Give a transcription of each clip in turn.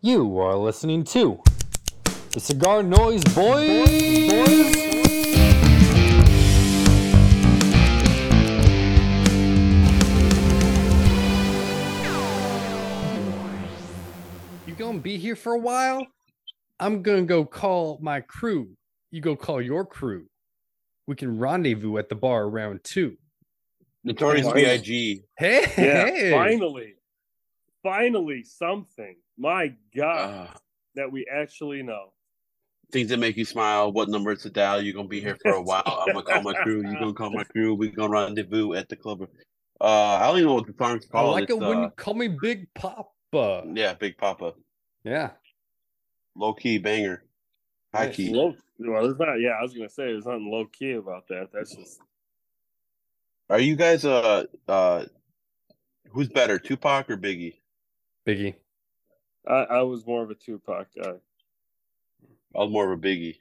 You are listening to the Cigar Noise Boys. You gonna be here for a while? I'm gonna go call my crew. You go call your crew. We can rendezvous at the bar around two. Notorious B.I.G. Hey, Yeah, hey. finally, finally, something. My God, Uh, that we actually know. things that make you smile. What number to dial? You're gonna be here for a while. I'm gonna call my crew. You're gonna call my crew. We're gonna rendezvous at the club. Uh, I don't even know what the song's I called. like It's, it when uh, you call me Big Papa. yeah, Big Papa, Yeah. low key banger, high Nice. key. Low, well, there's not. Yeah, I was gonna say there's nothing low key about that. That's just Are you guys uh uh who's better, Tupac or Biggie? Biggie. I, I was more of a Tupac guy. I was more of a Biggie.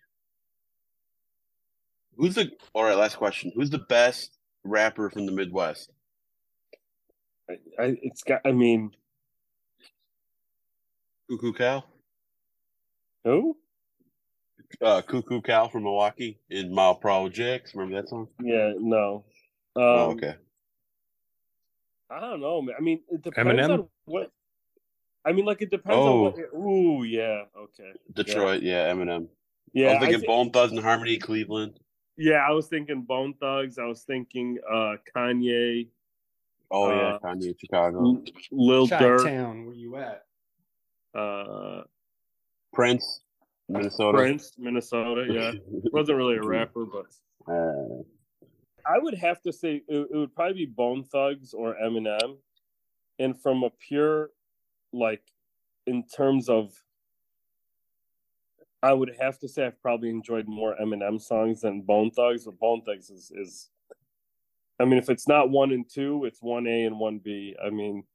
Who's the all right? Last question. Who's the best rapper from the Midwest? I, I it's got. I mean, Coo Coo Cal. who? Uh, Coo Coo Cal from Milwaukee in My Projects. Remember that song? Yeah, no. Um, oh, okay. I don't know, man. I mean, it depends Eminem? on what. I mean, like it depends Oh. on what. Ooh, yeah, okay. Detroit, yeah, Eminem. Yeah, I was I thinking thi- Bone Thugs and Harmony, Cleveland. yeah, I was thinking Bone Thugs. I was thinking uh Kanye, Oh yeah, Uh, Kanye, Chicago. L- Lil Durk, Chi-town, where you at? uh, Prince, Minnesota. Prince, Minnesota. Yeah, wasn't really a rapper, but Uh, I would have to say it, it would probably be Bone Thugs or Eminem. And from a pure, like, in terms of, I would have to say I've probably enjoyed more Eminem songs than Bone Thugs. But Bone Thugs is, is I mean, if it's not one and two, it's one A and one B. I mean,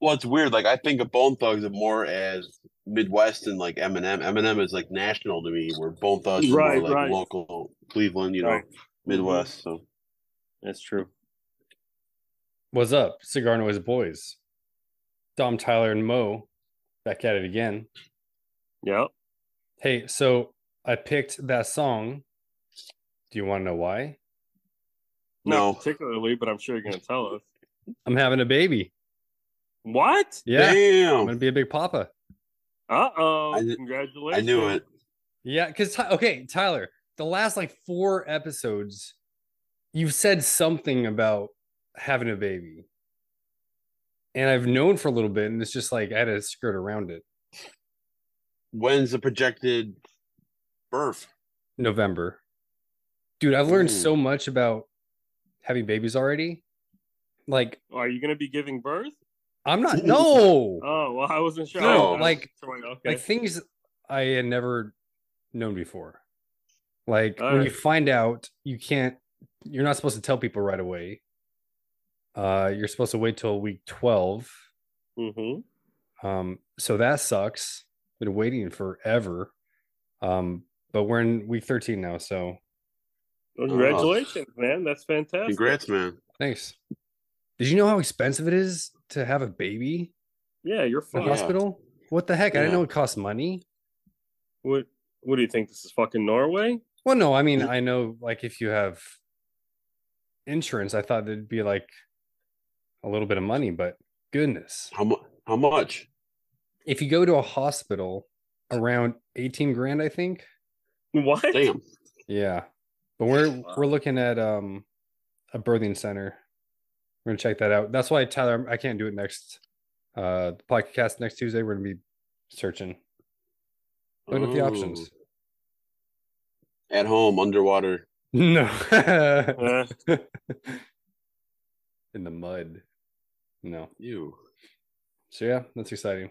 well, it's weird. Like I think of Bone Thugs more as Midwest and like Eminem. Eminem is like national to me, where Bone Thugs is more like right. local Cleveland, you know, Right. Mm-hmm. Midwest. So that's true. What's up, Cigar Noise Boys? Dom, Tyler, and Mo back at it again. Yeah. Hey, so I picked that song. Do you want to know why? no, Not particularly, but I'm sure you're going to tell us. I'm having a baby. What? Yeah. I'm gonna be a big papa. Uh oh. Congratulations. I knew it. Yeah, because okay, Tyler, the last like four episodes, you've said something about having a baby. And I've known for a little bit, and it's just like I had to skirt around it. When's the projected birth? November. Dude, I've learned Ooh. so much about having babies already. Like, oh, Are you going to be giving birth? I'm not no Oh well, I wasn't sure. No, I- I like- was- okay. like things I had never known before. Like All when you find out, you can't you're not supposed to tell people right away. Uh you're supposed to wait till week 12. Mhm. Um so that sucks. Been waiting forever. Um but we're in week 13 now, so Well, congratulations, man. That's fantastic. Congrats, man. thanks. Did you know how expensive it is to have a baby Yeah, you're in the fine. Hospital? What the heck? I didn't know it cost money. What What do you think? This is fucking Norway? Well, no, I mean, I know like if you have insurance, I thought it'd be like a little bit of money, but goodness. How much? How much? If you go to a hospital around 18 grand, I think. What? Damn. Yeah. But we're Wow. we're looking at um a birthing center. We're gonna check that out. That's why Tyler, I can't do it next uh the podcast next Tuesday. We're gonna be searching. Looking at the Oh. options. At home, underwater. No. Uh, In the mud. No. You. So yeah, that's exciting.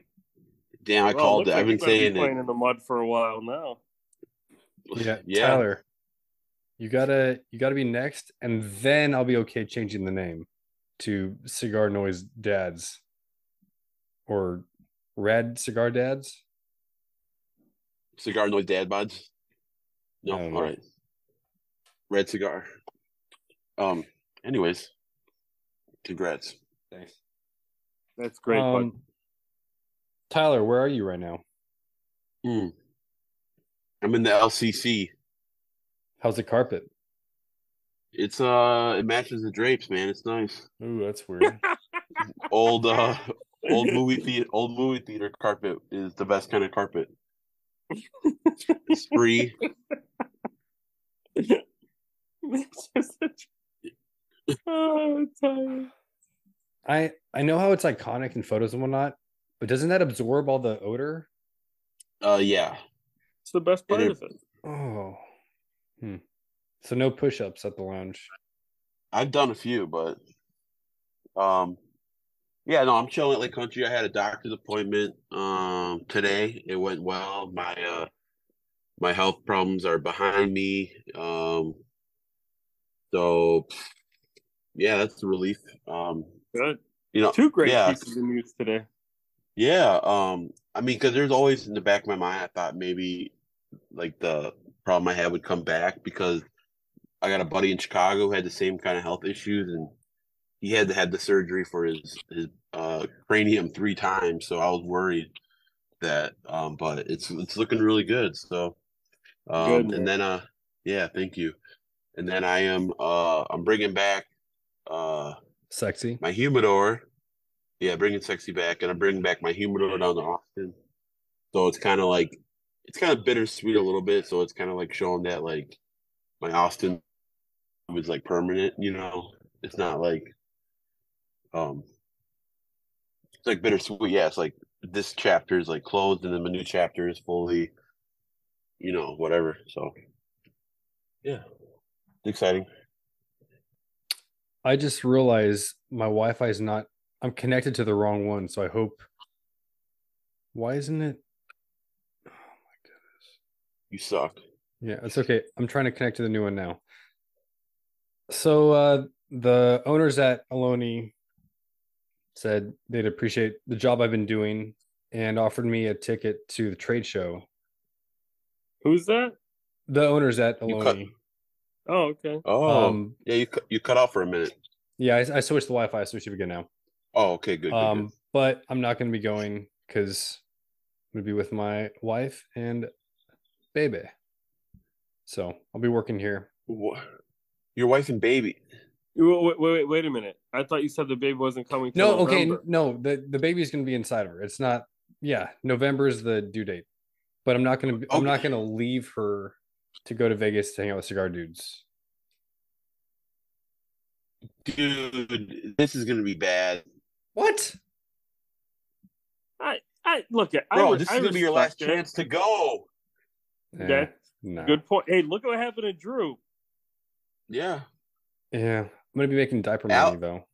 Damn, I well, called looks it. like I've been you're saying playing it. in the mud for a while now. Yeah, Yeah. Tyler, you gotta you gotta be next, and then I'll be okay changing the name to Cigar Noise Dads or Red Cigar Dads. Cigar noise dad buds. No, I don't know. all right. Red cigar. Um. Anyways, congrats. Thanks. That's great. Um, Tyler, where are you right now? Hmm. I'm in the LCC. How's the carpet? It's uh, it matches the drapes, man. It's nice. Ooh, that's weird. Old uh, old movie theater, old movie theater carpet is the best kind of carpet. It's free. oh, Tyler. I I know how it's iconic in photos and whatnot, but doesn't that absorb all the odor? Uh, yeah. It's the best part it- of it. Oh, hmm. So no push-ups at the lounge. I've done a few, but um, yeah, no, I'm chilling at Lake Country. I had a doctor's appointment um today. It went well. My uh, my health problems are behind me. Um, so yeah, that's a relief. Um, Good. you know, Two great yeah. pieces of news today. Yeah, um, I mean, because there's always in the back of my mind, I thought maybe like the problem I had would come back because I got a buddy in Chicago who had the same kind of health issues, and he had to have the surgery for his his uh, cranium three times. So I was worried that, um, but it's it's looking really good. So, um, Good, and then uh, yeah, thank you. And then I am uh, I'm bringing back uh Sexy. my humidor. Yeah, bringing sexy back, and I'm bringing back my humidor down to Austin. So it's kind of like it's kind of bittersweet a little bit. So it's kind of like showing that like my Austin was like permanent. You know, it's not like um, it's like bittersweet. Yeah, it's like this chapter is like closed, and then my new chapter is fully, you know, whatever. So yeah, it's exciting. I just realized my Wi-Fi is not. I'm connected to the wrong one, so I hope. Why isn't it? Oh my goodness! You suck. Yeah, it's okay. I'm trying to connect to the new one now. So uh the owners at Aloni said they'd appreciate the job I've been doing and offered me a ticket to the trade show. Who's that? The owners at Aloni. Oh, okay. Oh, Um yeah. You cu- you cut off for a minute. yeah, I, I switched the Wi-Fi, I switched it again now. Oh, okay, good. good, Um, good. but I'm not going to be going because I'm going to be with my wife and baby. So I'll be working here. Wha- Your wife and baby. Wait, wait, wait, wait a minute. I thought you said the baby wasn't coming. No, okay, November. no, the the baby's going to be inside of her. It's not. Yeah, November is the due date, but I'm not going to. I'm not going to leave her to go to Vegas to hang out with cigar dudes. Dude, this is gonna be bad. What? I, I look at. I, Bro, re- this I is gonna be your last it. chance to go. Eh, Okay. no. Good point. Hey, look what happened to Drew. Yeah. Yeah, I'm going to be making diaper Al- money though.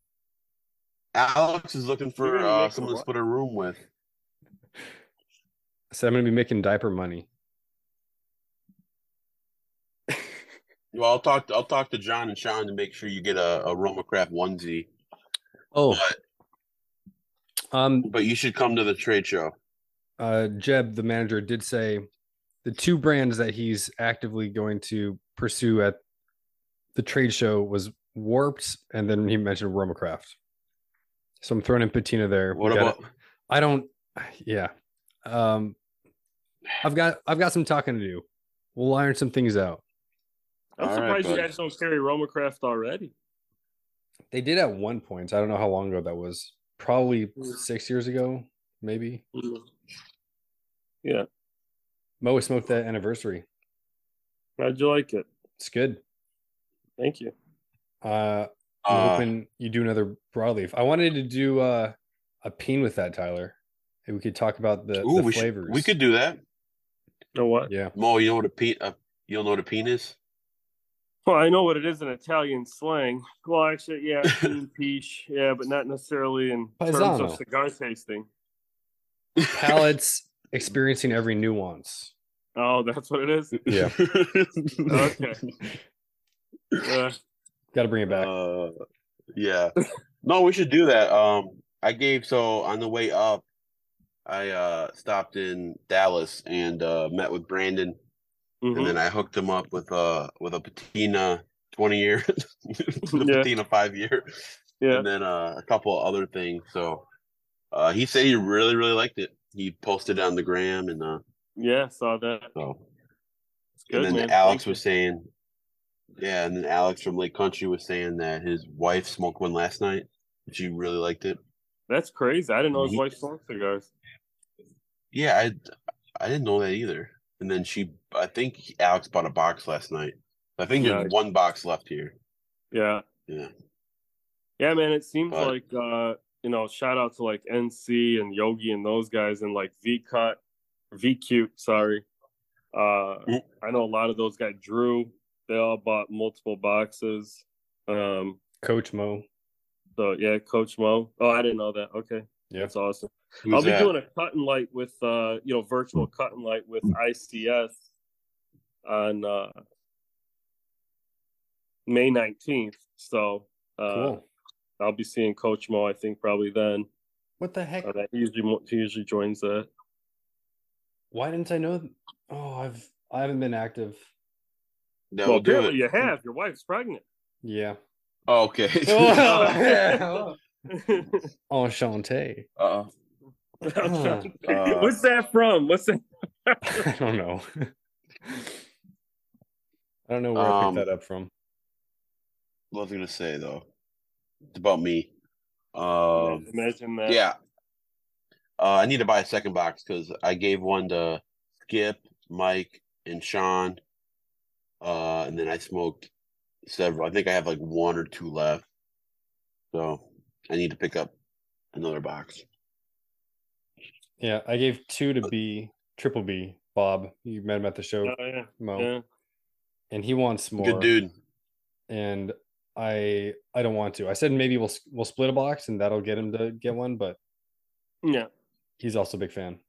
Alex is looking for You're gonna uh, someone to split a room with. I said I'm going to be making diaper money. Well, I'll talk. I'll talk to John and Sean to make sure you get a, a Roma Craft onesie. Oh, But um, but you should come to the trade show. uh, Jeb, the manager, did say the two brands that he's actively going to pursue at the trade show was Warped, and then he mentioned Romacraft. So I'm throwing in Patina there. What about? I don't. Yeah. Um, I've got I've got some talking to do. We'll iron some things out. I'm All right, surprised you guys don't carry Romacraft already. They did at one point. I don't know how long ago that was. Probably Mm. six years ago, maybe. Yeah. Mo smoked that anniversary. How'd you like it? It's good. Thank you. Uh, I'm Uh, hoping you do another broadleaf. I wanted to do uh, a peen with that, Tyler. And we could talk about the, ooh, the we flavors. should. We could do that. know what? Yeah. Mo, you know what a pe? Uh, you don't know what a peen is? Well, I know what it is in Italian slang. Well, actually, yeah, bean peach, yeah, but not necessarily in terms of cigar tasting. Palates experiencing every nuance. Oh, that's what it is. Yeah. Okay. Uh, Got to bring it back. Uh, yeah. No, we should do that. Um, I gave so on the way up, I uh stopped in Dallas and uh met with Brandon, mhm. and then I hooked him up with a with a patina twenty year, the Yeah. patina five year, yeah. and then uh, a couple other things. So uh, he said he really really liked it. he posted on the gram, and uh, Yeah, saw that. so It's good, and then man. Alex Thank was saying, yeah, and then Alex from Lake Country was saying that his wife smoked one last night. She really liked it. That's crazy. I didn't know his He- wife smoked cigars. Yeah, I I didn't know that either. And then she, I think Alex bought a box last night. I think Yeah. there's one box left here. Yeah. Yeah, Yeah, man. It seems But- like uh, you know, shout out to like NC and Yogi and those guys and like V Cut, V Cute, sorry. Uh Mm. I know a lot of those guys. Drew, they all bought multiple boxes. Um, Coach Mo. so yeah, Coach Mo. Oh, I didn't know that. Okay. Yeah. That's awesome. Who's I'll be that? doing a cut and light with uh, you know, virtual cut and light with ICS on uh May nineteenth. So uh Cool. I'll be seeing Coach Mo, I think probably then. What the heck? Uh, that he usually he usually joins that. Why didn't I know? Oh, I've I haven't been active. That well, will do it. apparently you have. Your wife's pregnant. Yeah. okay. Oh, yeah. Enchanté. uh, What's that from? What's that? I don't know. I don't know where I Um, picked that up from. what was I gonna say though? It's about me. Um, Imagine that. yeah. Uh, I need to buy a second box because I gave one to Skip, Mike, and Sean. Uh, and then I smoked several. I think I have like one or two left. So I need to pick up another box. Yeah, I gave two to B, triple B, Bob. You met him at the show, Oh, yeah. Mo, yeah. and he wants more. Good dude. And I I don't want to. I said maybe we'll we'll split a box and that'll get him to get one, but Yeah. he's also a big fan.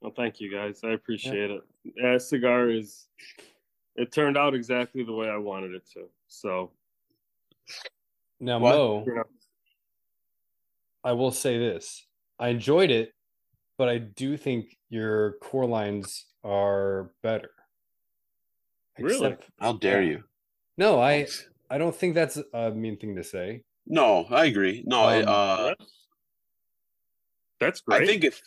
Well, thank you guys. I appreciate it. Yeah, cigar is. It turned out exactly the way I wanted it to. So, Now, What? Mo, you know, I will say this: I enjoyed it, but I do think your core lines are better. Really? How dare you? No, I I don't think that's a mean thing to say. No, I agree. No, I- Um, uh, that's great. I think if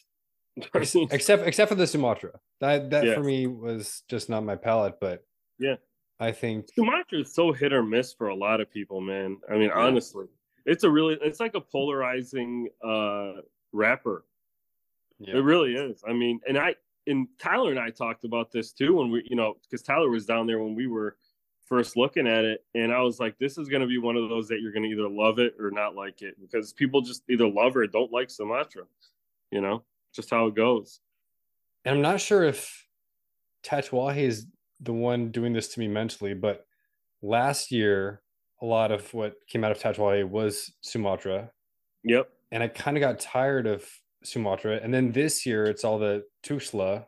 except except for the Sumatra. That that Yeah. for me was just not my palate, but Yeah. I think Sumatra is so hit or miss for a lot of people, man. I mean, Yeah. honestly, it's a really, it's like a polarizing uh wrapper. yeah. It really is. I mean, and I and Tyler and I talked about this too when we, you know, because Tyler was down there when we were first looking at it, and I was like, this is going to be one of those that you're going to either love it or not like it because people just either love or don't like Sumatra. You know, just how it goes. And I'm not sure if Tatuaje is the one doing this to me mentally, but last year a lot of what came out of Tatuaje was Sumatra, Yep. and I kind of got tired of Sumatra. And then this year it's all the Tuxla,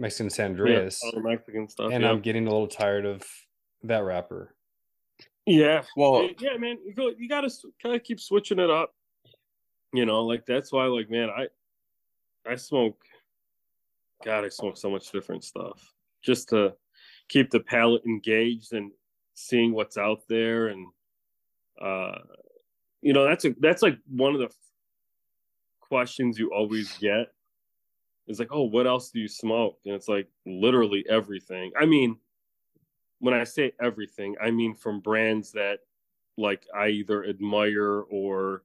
Mexican San Andreas, Yeah, all the Mexican stuff. and yeah. I'm getting a little tired of that wrapper. yeah. well, yeah, man, you go. You got to kind of keep switching it up. You know, like that's why, like, man, I, I smoke. God, I smoke so much different stuff just to keep the palate engaged and seeing what's out there, and uh, you know, that's a that's like one of the questions you always get. Is like, oh, what else do you smoke? And it's like literally everything. I mean, when I say everything, I mean from brands that like I either admire or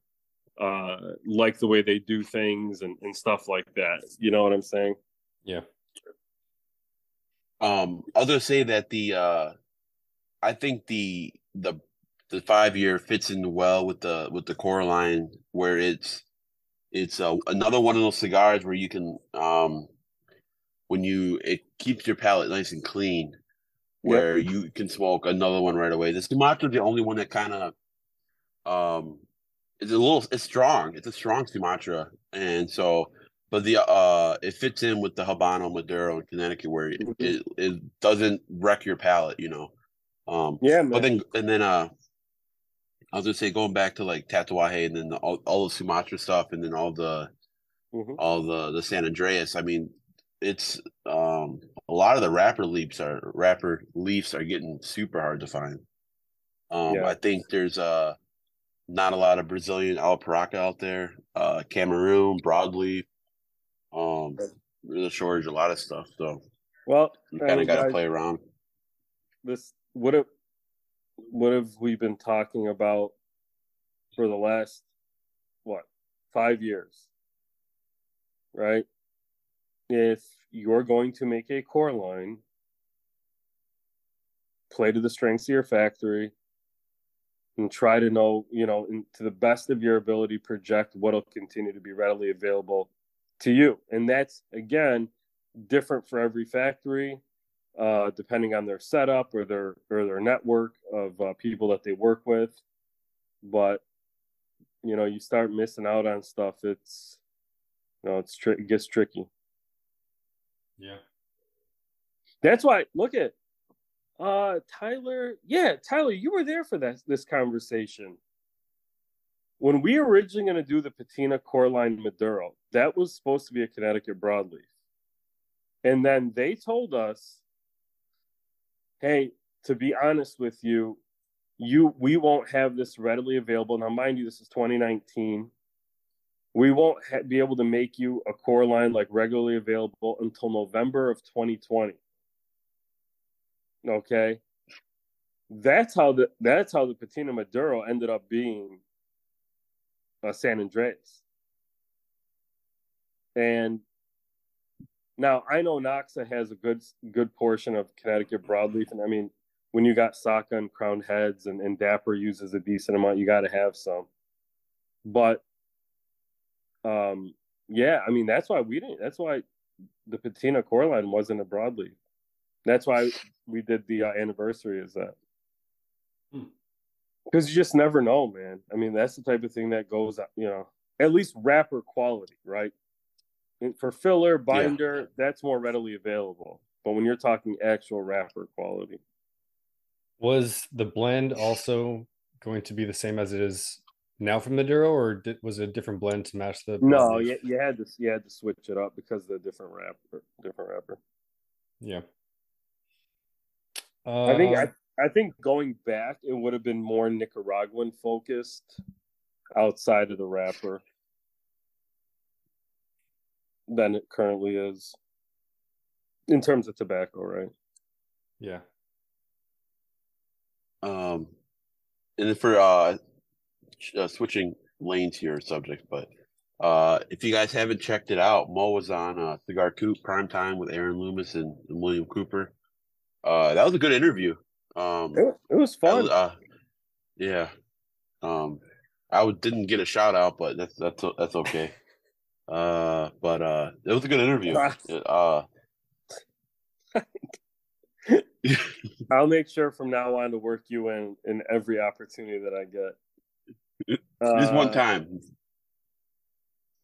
uh like the way they do things and, and stuff like that. You know what I'm saying? Yeah. Um, I was gonna say that the uh, I think the the the five year fits in well with the with the core line where it's it's uh, another one of those cigars where you can um when you it keeps your palate nice and clean where you can smoke another one right away. The Sumatra is the only one that kind of um it's a little it's strong. It's a strong Sumatra, and so but the uh it fits in with the Habano Maduro in Connecticut where it, it, it doesn't wreck your palate, you know. Um Yeah, but then and then uh I was gonna say going back to like Tatuaje and then the, all, all the Sumatra stuff and then all the Mhm. all the the San Andreas. I mean, it's um a lot of the wrapper leaps are wrapper leaves are getting super hard to find. Um Yeah. I think there's uh not a lot of Brazilian Arapiraca out there. Uh Cameroon, broadleaf. Um, there's a shortage, a lot of stuff, so Well, you kind of got to play around. this what have what have we been talking about for the last what five years? Right? If you're going to make a core line play to the strengths of your factory and try to know you know to the best of your ability project what'll continue to be readily available to you. And that's again different for every factory uh, depending on their setup or their or their network of uh, people that they work with. But you know, you start missing out on stuff. It's you know, it's tri- it gets tricky. Yeah. That's why look at uh Tyler. Yeah, Tyler, you were there for that this conversation. When we were originally going to do the patina core line Maduro, that was supposed to be a Connecticut broadleaf. And then they told us hey, to be honest with you, you we won't have this readily available. Now, mind you, this is 2019. We won't ha- be able to make you a core line like regularly available until November of 2020. Okay, that's how the that's how the Patina Maduro ended up being uh, San Andreas. And now I know Noxa has a good good portion of Connecticut broadleaf, and I mean when you got Saka and crowned heads and, and Dapper uses a decent amount, you got to have some. But um, yeah, I mean that's why we didn't. That's why the Patina core line wasn't a broadleaf. That's why we did the uh, anniversary. Is that Hmm. because you just never know, man. I mean that's the type of thing that goes, you know, at least wrapper quality, right? For filler binder, that's more readily available. But when you're talking actual wrapper quality, Was the blend also going to be the same as it is now from Maduro, or did, was it a different blend to match the? no, you, you had to you had to switch it up because of the different wrapper, different wrapper. Yeah. I think Uh, I, I think going back, it would have been more Nicaraguan focused outside of the wrapper than it currently is in terms of tobacco, right? yeah. Um, and then for uh, uh, switching lanes here, subject, but uh, if you guys haven't checked it out, Mo was on uh, Cigar Coop Prime Time with Aaron Loomis and, and William Cooper. Uh, that was a good interview. Um, It, was- it was fun. was, uh, yeah. Um, I didn't get a shout out, but that's that's that's okay. Uh, but uh, it was a good interview. Uh, I'll make sure from now on to work you in in every opportunity that I get. just one Uh, time.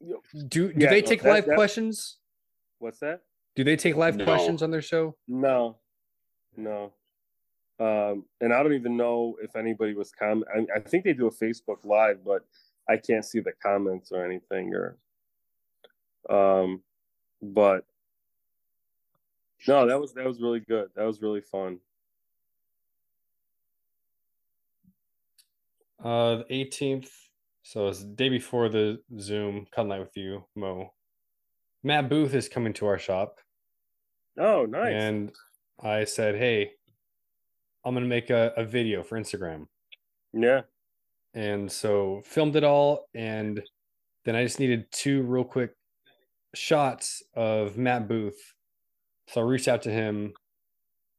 Do do Yeah, they take that- live that- questions? What's that? Do they take live No. questions on their show? No, no. Um, and I don't even know if anybody was com. I, I think they do a Facebook Live, but I can't see the comments or anything. Or, um, but no, that was that was really good. That was really fun. Uh, the 18th. So it's the day before the Zoom Cut Night with you, Mo. Matt Booth is coming to our shop, Oh, nice. and I said, "Hey, I'm gonna make a, a video for Instagram." yeah. And so filmed it all, and then I just needed two real quick shots of Matt Booth. So I reached out to him,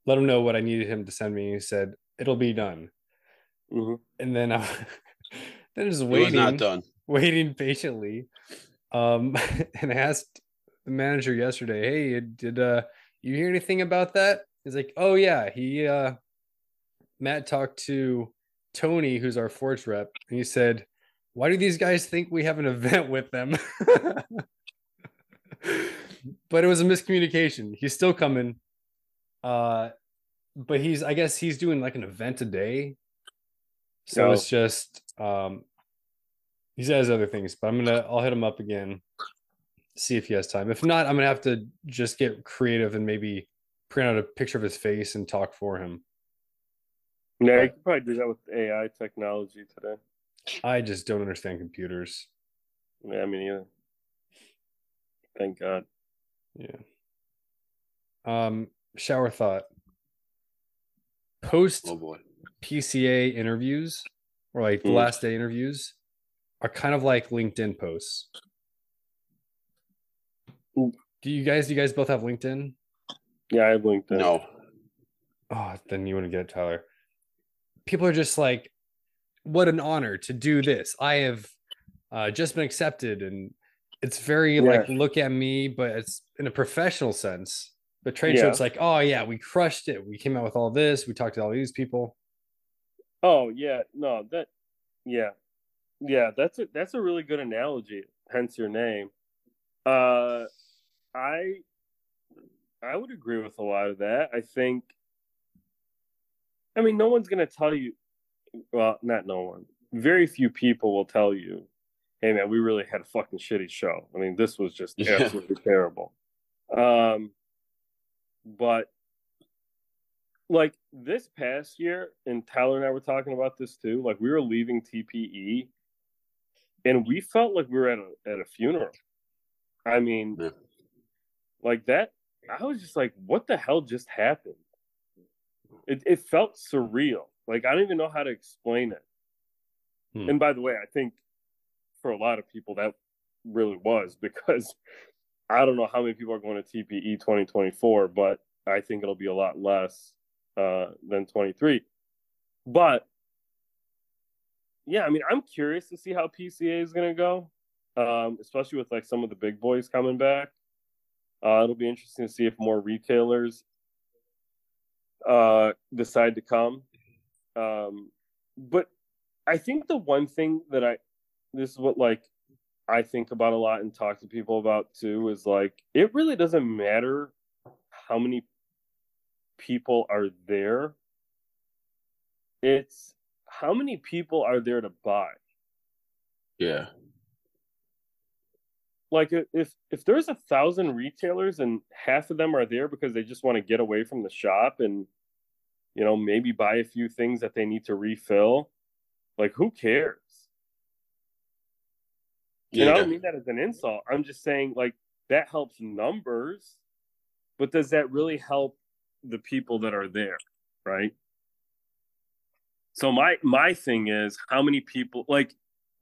let him know what I needed him to send me. He said it'll be done, hmm and then I then just waiting. not done. waiting patiently. Um, and I asked the manager yesterday, "Hey, did uh you hear anything about that?" He's like, "Oh yeah, he uh Matt talked to Tony, who's our Forge rep, and he said, "Why do these guys think we have an event with them?" but it was a miscommunication. He's still coming. Uh but he's I guess he's doing like an event a day. So it's just um he says other things, but I'm gonna I'll hit him up again, see if he has time. If not, I'm gonna have to just get creative and maybe print out a picture of his face and talk for him. Yeah, you could probably do that with AI technology today. I just don't understand computers. Yeah, I mean, either. Thank God. Yeah. Um, shower thought. Post Oh boy. PCA interviews or like the Mm. last day interviews are kind of like LinkedIn posts. Ooh. Do you guys do you guys both have LinkedIn? Yeah, I have LinkedIn. No. Oh, then you want to get it, Tyler. People are just like, what an honor to do this. I have uh, just been accepted, and it's very like look at me, but it's in a professional sense. But trade show, Yeah. it's like, oh yeah, we crushed it. We came out with all this. We talked to all these people. Oh yeah, no, that yeah. Yeah, that's a that's a really good analogy, hence your name. Uh I I would agree with a lot of that. I think I mean no one's gonna tell you well, not no one. Very few people will tell you, hey man, we really had a fucking shitty show. I mean, this was just Yeah. absolutely terrible. Um but like this past year, and Tyler and I were talking about this too. Like we were leaving TPE, and we felt like we were at a at a funeral. I mean, Yeah. like that. I was just like, "What the hell just happened?" It it felt surreal. Like I don't even know how to explain it. Hmm. And by the way, I think for a lot of people that really was because I don't know how many people are going to TPE 2024, but I think it'll be a lot less uh, than 23. But yeah, I mean, I'm curious to see how PCA is going to go, um, especially with like some of the big boys coming back. Uh, it'll be interesting to see if more retailers uh, decide to come. Um, but I think the one thing that I, this is what like I think about a lot and talk to people about too is like it really doesn't matter how many people are there. It's how many people are there to buy. Yeah. Like if if there's a thousand retailers and half of them are there because they just want to get away from the shop and you know maybe buy a few things that they need to refill, like who cares? You know, I don't mean that as an insult. I'm just saying, like, that helps numbers, but does that really help the people that are there, right? So my my thing is, how many people like,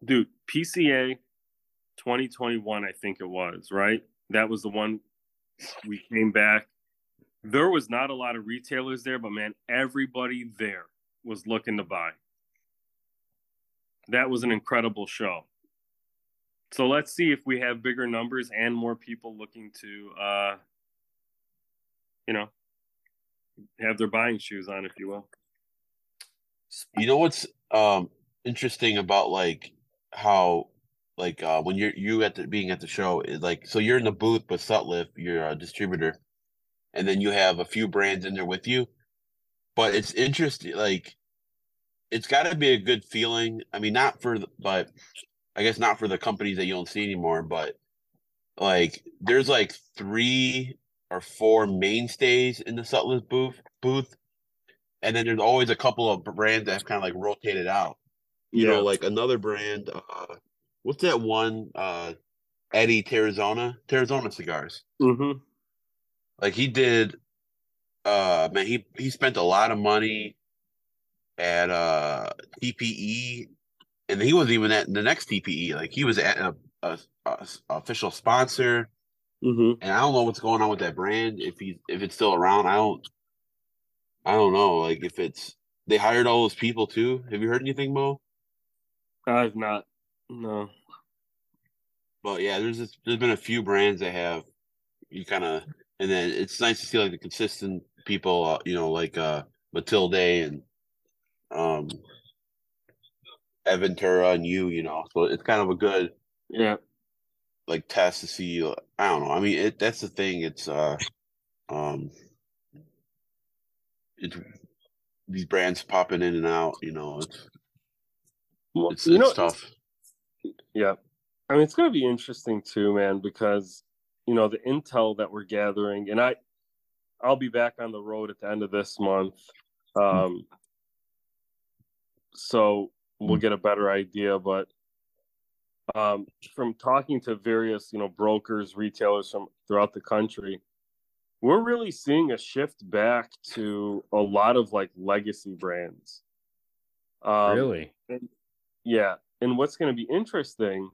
dude, PCA 2021, I think it was, right? That was the one we came back. There was not a lot of retailers there, but man, everybody there was looking to buy. That was an incredible show. So let's see if we have bigger numbers and more people looking to, uh, you know, have their buying shoes on, if you will. You know what's um interesting about like how like uh when you're you at the being at the show is like so you're in the booth with Sutliff, you're a distributor, and then you have a few brands in there with you. But it's interesting, like it's got to be a good feeling. I mean, not for but I guess not for the companies that you don't see anymore, but like there's like three or four mainstays in the Sutliff booth booth, and then there's always a couple of brands that have kind of like rotated out. You know, like another brand. Uh, what's that one? Uh, Eddie Terrazona, Terrazona cigars. mm-hmm. Like he did. Uh, man, he he spent a lot of money at uh TPE, and he wasn't even at the next TPE. Like he was at a, a, a official sponsor, Mm-hmm. and I don't know what's going on with that brand. If he if it's still around, I don't. I don't know. Like if it's they hired all those people too. Have you heard anything, Mo? I've not. No. But yeah, there's just, there's been a few brands that have you kind of, and then it's nice to see like the consistent people, uh, you know, like uh Matilde and um Eventura and you, you know. So it's kind of a good Yeah. like test to see. I don't know. I mean, it that's the thing. It's uh um it's these brands popping in and out. You know, it's it's, you it's know, tough. Yeah. I mean, it's going to be interesting too, man, because, you know, the intel that we're gathering, and I, I'll be back on the road at the end of this month. Um, so we'll get a better idea, but, um, from talking to various, you know, brokers, retailers from throughout the country, we're really seeing a shift back to a lot of like legacy brands. Um, really? And, yeah. And what's going to be interesting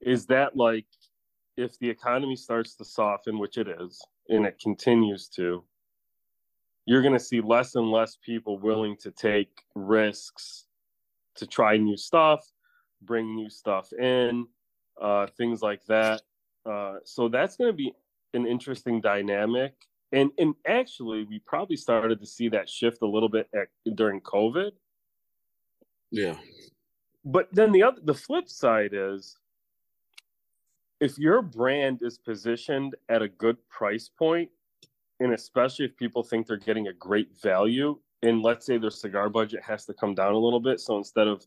is that like if the economy starts to soften, which it is, and it continues to, you're going to see less and less people willing to take risks to try new stuff, bring new stuff in, uh, things like that. Uh, so that's going to be an interesting dynamic. And and actually, we probably started to see that shift a little bit at, during COVID. Yeah. But then the other the flip side is if your brand is positioned at a good price point, and especially if people think they're getting a great value, and let's say their cigar budget has to come down a little bit, so instead of,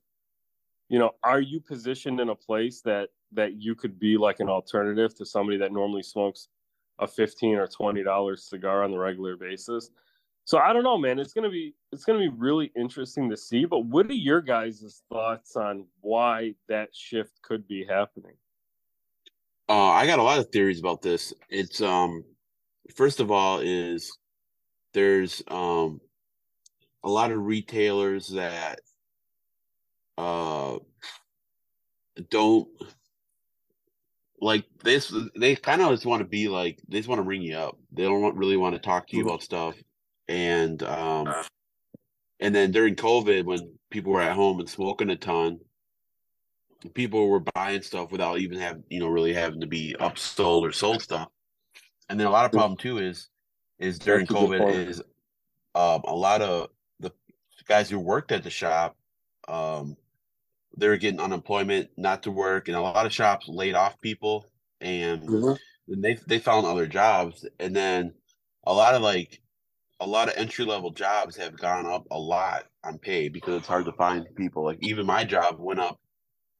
you know, are you positioned in a place that that you could be like an alternative to somebody that normally smokes a fifteen or twenty dollars cigar on the regular basis? So I don't know, man. It's gonna be it's gonna be really interesting to see. But what are your guys' thoughts on why that shift could be happening? Uh, I got a lot of theories about this. It's um, first of all, is there's um, a lot of retailers that uh don't like this. They kind of just want to be like they just want to ring you up. They don't want, really want to talk to you about stuff. And um, and then during COVID, when people were at home and smoking a ton, people were buying stuff without even having you know really having to be upsold or sold stuff and then a lot of problem too is is during covid is um, a lot of the guys who worked at the shop um, they're getting unemployment not to work and a lot of shops laid off people and mm-hmm. they they found other jobs and then a lot of like a lot of entry level jobs have gone up a lot on pay because it's hard to find people like even my job went up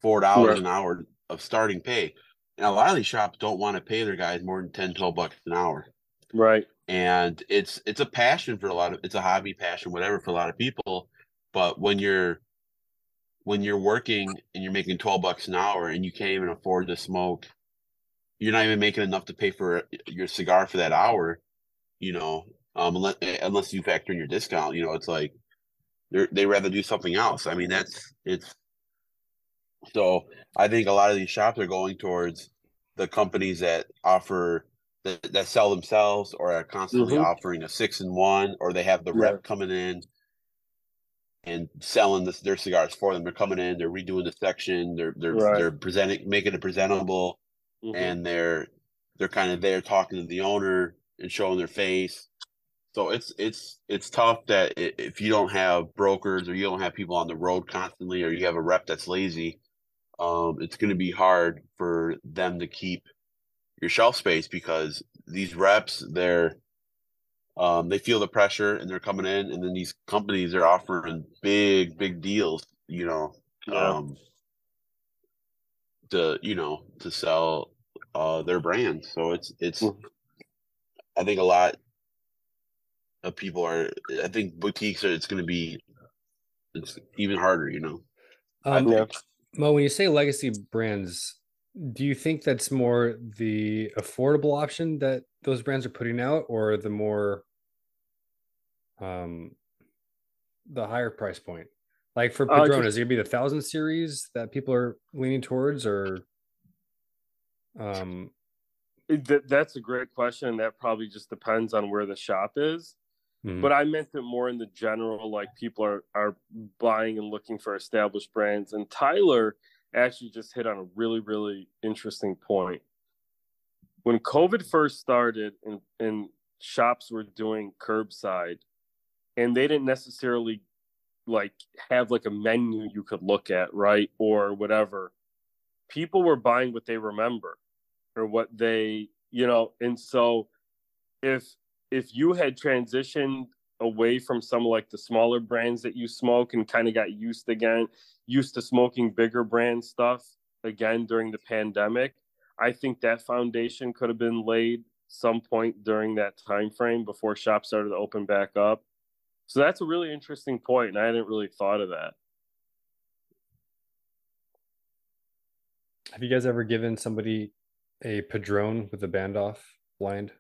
four dollars right. an hour of starting pay. And a lot of these shops don't want to pay their guys more than 10, 12 bucks an hour. Right. And it's it's a passion for a lot of it's a hobby, passion, whatever for a lot of people. But when you're when you're working and you're making 12 bucks an hour and you can't even afford to smoke, you're not even making enough to pay for your cigar for that hour, you know, um, unless, unless you factor in your discount, you know, it's like they would rather do something else. I mean, that's, it's, so I think a lot of these shops are going towards the companies that offer that, that sell themselves or are constantly mm-hmm. offering a six and one, or they have the yeah. rep coming in and selling this, their cigars for them. They're coming in, they're redoing the section, they're they're right. they're presenting, making it presentable, mm-hmm. and they're they're kind of there talking to the owner and showing their face. So it's it's it's tough that if you don't have brokers or you don't have people on the road constantly, or you have a rep that's lazy, um, it's going to be hard for them to keep your shelf space because these reps they're um, they feel the pressure and they're coming in and then these companies are offering big big deals you know yeah. um, to you know to sell uh, their brand so it's it's mm. i think a lot of people are i think boutiques are it's going to be it's even harder you know um, yeah. Well, when you say legacy brands, do you think that's more the affordable option that those brands are putting out, or the more um the higher price point? Like for Padron, uh, just, is it gonna be the thousand series that people are leaning towards, or um that that's a great question. That probably just depends on where the shop is. Mm-hmm. But I meant it more in the general, like people are are buying and looking for established brands. And Tyler actually just hit on a really, really interesting point. When COVID first started and, and shops were doing curbside, and they didn't necessarily like have like a menu you could look at, right? Or whatever. People were buying what they remember or what they, you know, and so if if you had transitioned away from some like the smaller brands that you smoke and kind of got used again used to smoking bigger brand stuff again during the pandemic i think that foundation could have been laid some point during that time frame before shops started to open back up so that's a really interesting point and i hadn't really thought of that Have you guys ever given somebody a Padron with a band off blind?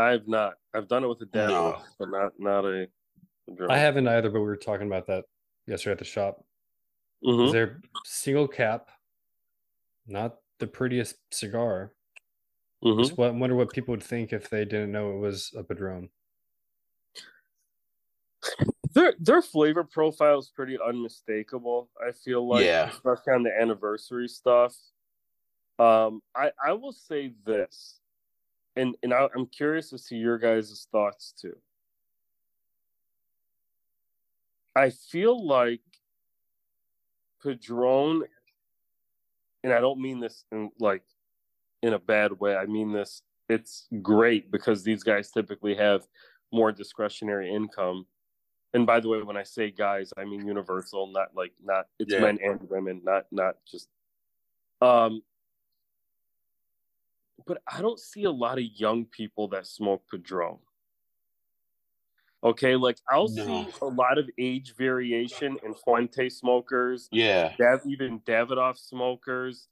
I've not. I've done it with a dad, No. but not not a. I haven't either, but we were talking about that yesterday at the shop. Mhm. Is there single cap? Not the prettiest cigar. Mhm. Just what, wonder what people would think if they didn't know it was a Padron. Their their flavor profile is pretty unmistakable. I feel like, Yeah. especially on the anniversary stuff. Um, I I will say this, and and I, I'm curious as to your guys' thoughts too. I feel like Padron, and I don't mean this in like in a bad way. I mean this. It's great because these guys typically have more discretionary income. And by the way, when I say guys, I mean universal, not like not it's Yeah. men and women, not not just. Um, but I don't see a lot of young people that smoke Padron. Okay, like I'll No. see a lot of age variation in Fuente smokers, Yeah. Dav- even Davidoff smokers.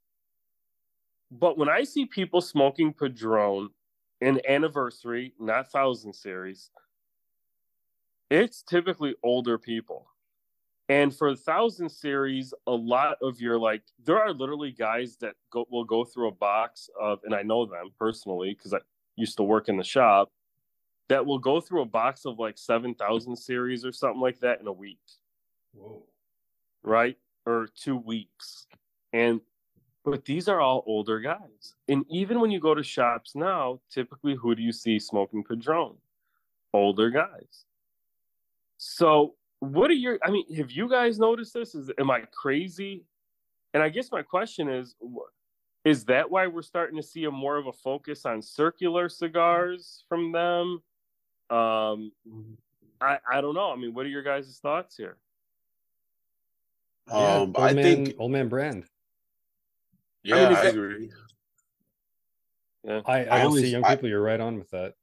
But when I see people smoking Padron in anniversary, not thousand series, it's typically older people. And for the thousand series, a lot of your like, there are literally guys that go, will go through a box of, and I know them personally because I used to work in the shop, that will go through a box of like 7,000 series or something like that in a week Whoa. right? Or two weeks. And but these are all older guys. And even when you go to shops now, typically who do you see smoking Padron? Older guys. So what are your I mean, have you guys noticed this? Is am I crazy? And I guess my question is is that why we're starting to see a more of a focus on circular cigars from them? Um I, I don't know. I mean, what are your guys' thoughts here? Yeah, Um, old I man, think old man brand. yeah, I I, mean, is that- agree. Yeah. I, I, I don't see always- young I- people. You're right on with that.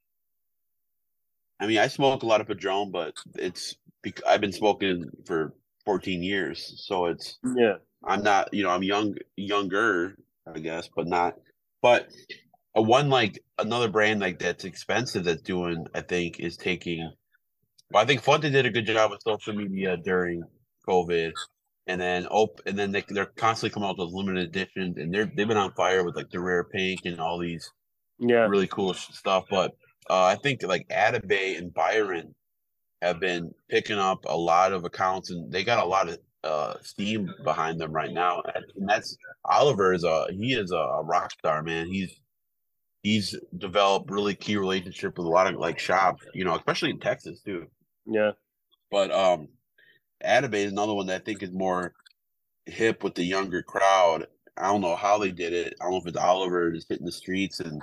I mean, I smoke a lot of Padron, but it's bec- I've been smoking for 14 years, so it's Yeah. I'm not, you know, I'm young, younger, I guess, but not. But a one like another brand like that's expensive that's doing, I think, is taking. Well, I think Fuente did a good job with social media during COVID, and then op- and then they, they're constantly coming out with limited editions, and they're they've been on fire with like the rare pink and all these Yeah. really cool stuff. But uh, I think like Atabey and Byron have been picking up a lot of accounts, and they got a lot of uh, steam behind them right now. And that's Oliver is a he is a rock star, man. He's he's developed really key relationship with a lot of like shops, you know, especially in Texas too. Yeah. But um, Atabey is another one that I think is more hip with the younger crowd. I don't know how they did it. I don't know if it's Oliver just hitting the streets and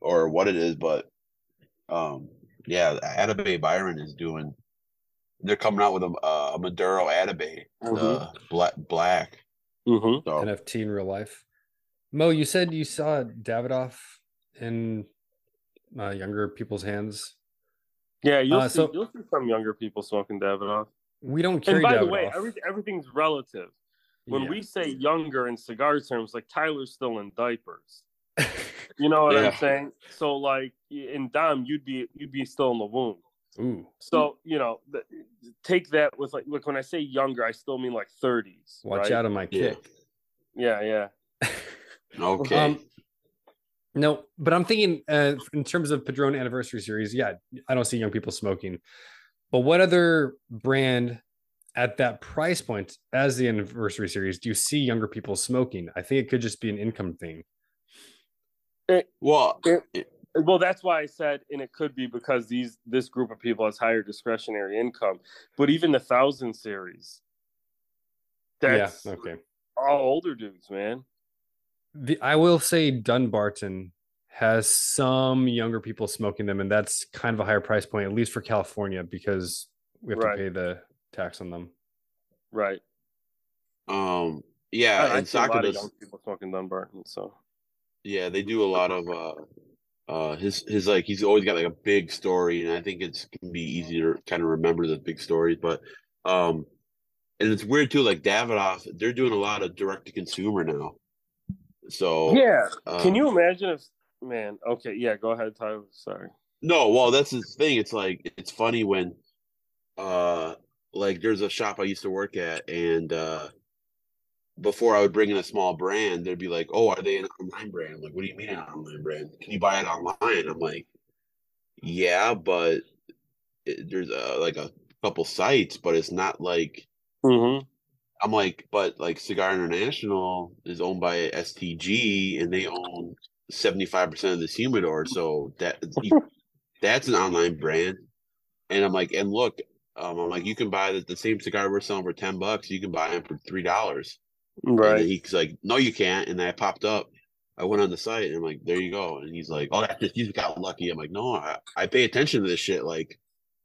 or what it is, but um, yeah, Atabey Byron is doing. They're coming out with a, a Maduro Atabey, uh, black black. Mm-hmm. So NFT in real life. Mo, you said you saw Davidoff in uh, younger people's hands. Yeah, you'll Uh, see. so- you'll see some younger people smoking Davidoff. We don't carry And by Davidoff. the way, every, everything's relative. When Yeah. we say younger in cigar terms, like Tyler's still in diapers. You know what Yeah. I'm saying? So like in Dom, you'd be you'd be still in the womb. Ooh, So you know, th- take that with like look when I say younger, I still mean like 30s. watch right? out on my Yeah. kick. Yeah, yeah. okay, Um, no, but I'm thinking uh, in terms of Padron Anniversary Series. Yeah, I don't see young people smoking. But what other brand at that price point as the Anniversary Series do you see younger people smoking? I think it could just be an income thing. Well, Well, that's why I said, and it could be because these this group of people has higher discretionary income. But even the thousand series, that's yeah, okay. all older dudes, man. The, I will say Dunbarton has some younger people smoking them, and that's kind of a higher price point, at least for California, because we have Right. to pay the tax on them. Right. um, yeah, I, I and see a lot of young people smoking Dunbarton. So Yeah, they do a lot of uh uh his his like he's always got like a big story and I think it's can be easy to kind of remember the big stories, but um and it's weird too. Like Davidoff, they're doing a lot of direct to consumer now. So Yeah. Can um, you imagine if man? Okay, yeah. Go ahead, Tyler. Sorry. No, well, that's the thing. It's like it's funny when, uh, like there's a shop I used to work at, and uh, before I would bring in a small brand, they'd be like, "Oh, are they an online brand?" I'm like, "What do you mean an online brand? Can you buy it online?" I'm like, "Yeah, but it, there's uh like a couple sites, but it's not like." Mm-hmm. I'm like, but like Cigar International is owned by STG, and they own 75 percent of this humidor, so that that's an online brand. And I'm like, and look, um, I'm like, you can buy the, the same cigar we're selling for 10 bucks, you can buy them for three dollars. And Right. he's like, no, you can't. And then I popped up. I went on the site and I'm like, there you go. And he's like, oh, that's just, you got lucky. I'm like, no, I, I pay attention to this shit. Like,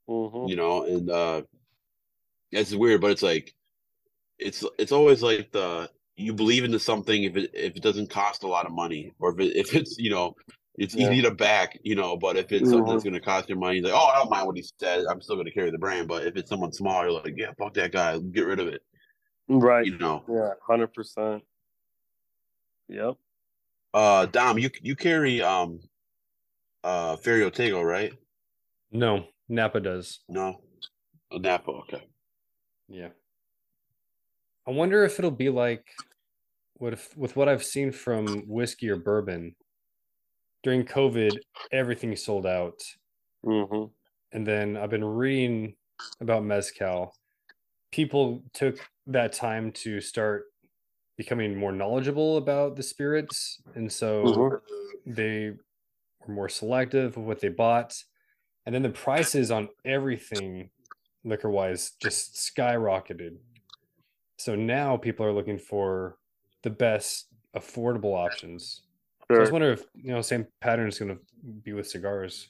Mm-hmm. you know, and uh, it's weird, but it's like, it's it's always like the you believe into something if it if it doesn't cost a lot of money or if it, if it's you know it's Yeah. easy to back you know but if it's something Mhm. that's going to cost you money like oh I don't mind what he said I'm still going to carry the brand but if it's someone small you're like yeah fuck that guy get rid of it Right. you know Yeah. Hundred percent. Yep. uh Dom you you carry um uh Ferio Tego right No, Napa does. no oh, Napa okay Yeah. I wonder if it'll be like what if with what I've seen from whiskey or bourbon during COVID, everything sold out. Mm-hmm. And then I've been reading about Mezcal. People took that time to start becoming more knowledgeable about the spirits. And so Mhm. they were more selective of what they bought. And then the prices on everything liquor wise just skyrocketed. So now people are looking for the best affordable options. So I was wondering if you know same pattern is going to be with cigars.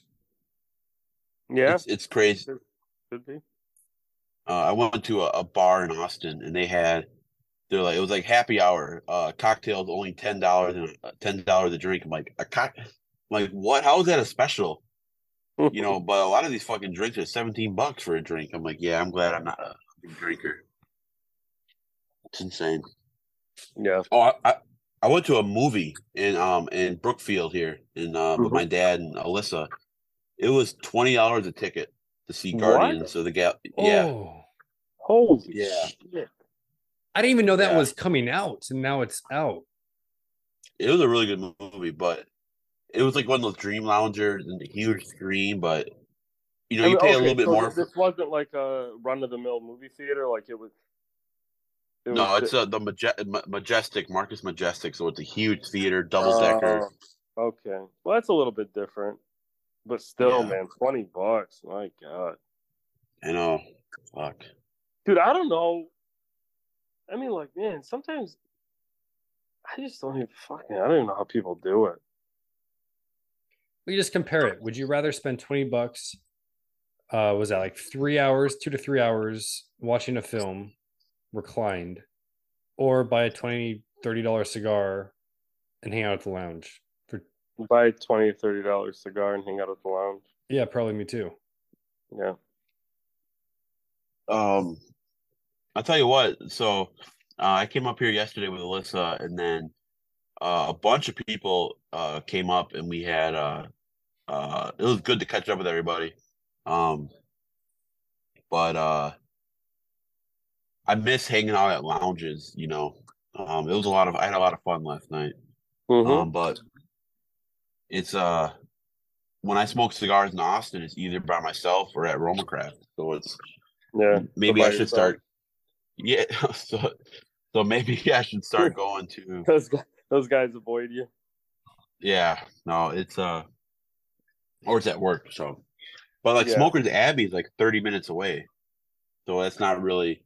yeah. it's, it's crazy Could be. Uh, I went to a, a bar in Austin and they had they're like it was like happy hour uh cocktails only ten dollars and uh, ten dollars a drink. I'm like a cock I'm like what? How is that a special? You know, but a lot of these fucking drinks are seventeen bucks for a drink. I'm like, yeah, I'm glad I'm not a drinker. It's insane. Yeah. Oh, I, I I went to a movie in um in Brookfield here in uh with Mhm. my dad and Alyssa. It was twenty dollars a ticket to see What? Guardians. So the gal, yeah, Oh, Holy Yeah. shit. I didn't even know that Yeah. was coming out, and now it's out. it was a really good movie, but it was like one of those dream loungers and the huge screen, but you know, I you mean, pay a little bit so more for This wasn't like a run of the mill movie theater. Like it was. it no, was it's uh, the Maje- Ma- Majestic, Marcus Majestic, so it's a huge theater, double decker. Oh, okay. Well, that's a little bit different, but still, Yeah. man, twenty bucks. My God, I know. Fuck. Dude. I don't know. I mean, like, man, sometimes I just don't even fucking. I don't even know how people do it. We just compare it. Would you rather spend 20 bucks? Uh, was that like three hours, two to three hours watching a film reclined, or buy a 20 $30 cigar and hang out at the lounge? For Buy a twenty, thirty dollars cigar and hang out at the lounge. yeah, probably me too. Yeah. Um, I'll tell you what. So uh, I came up here yesterday with Alyssa, and then uh, a bunch of people uh, came up, and we had. Uh, uh, it was good to catch up with everybody. Um, but uh, I miss hanging out at lounges. You know, um, it was a lot of. I had a lot of fun last night. Mhm. Um, but it's uh when I smoke cigars in Austin, it's either by myself or at Romacraft. So it's yeah. maybe I should yourself. start. Yeah, so so maybe I should start going to. Those guys, those guys avoid you. Yeah, no, it's uh, or it's at work. So, but like Yeah. Smokers Abbey is like thirty minutes away, so that's not really.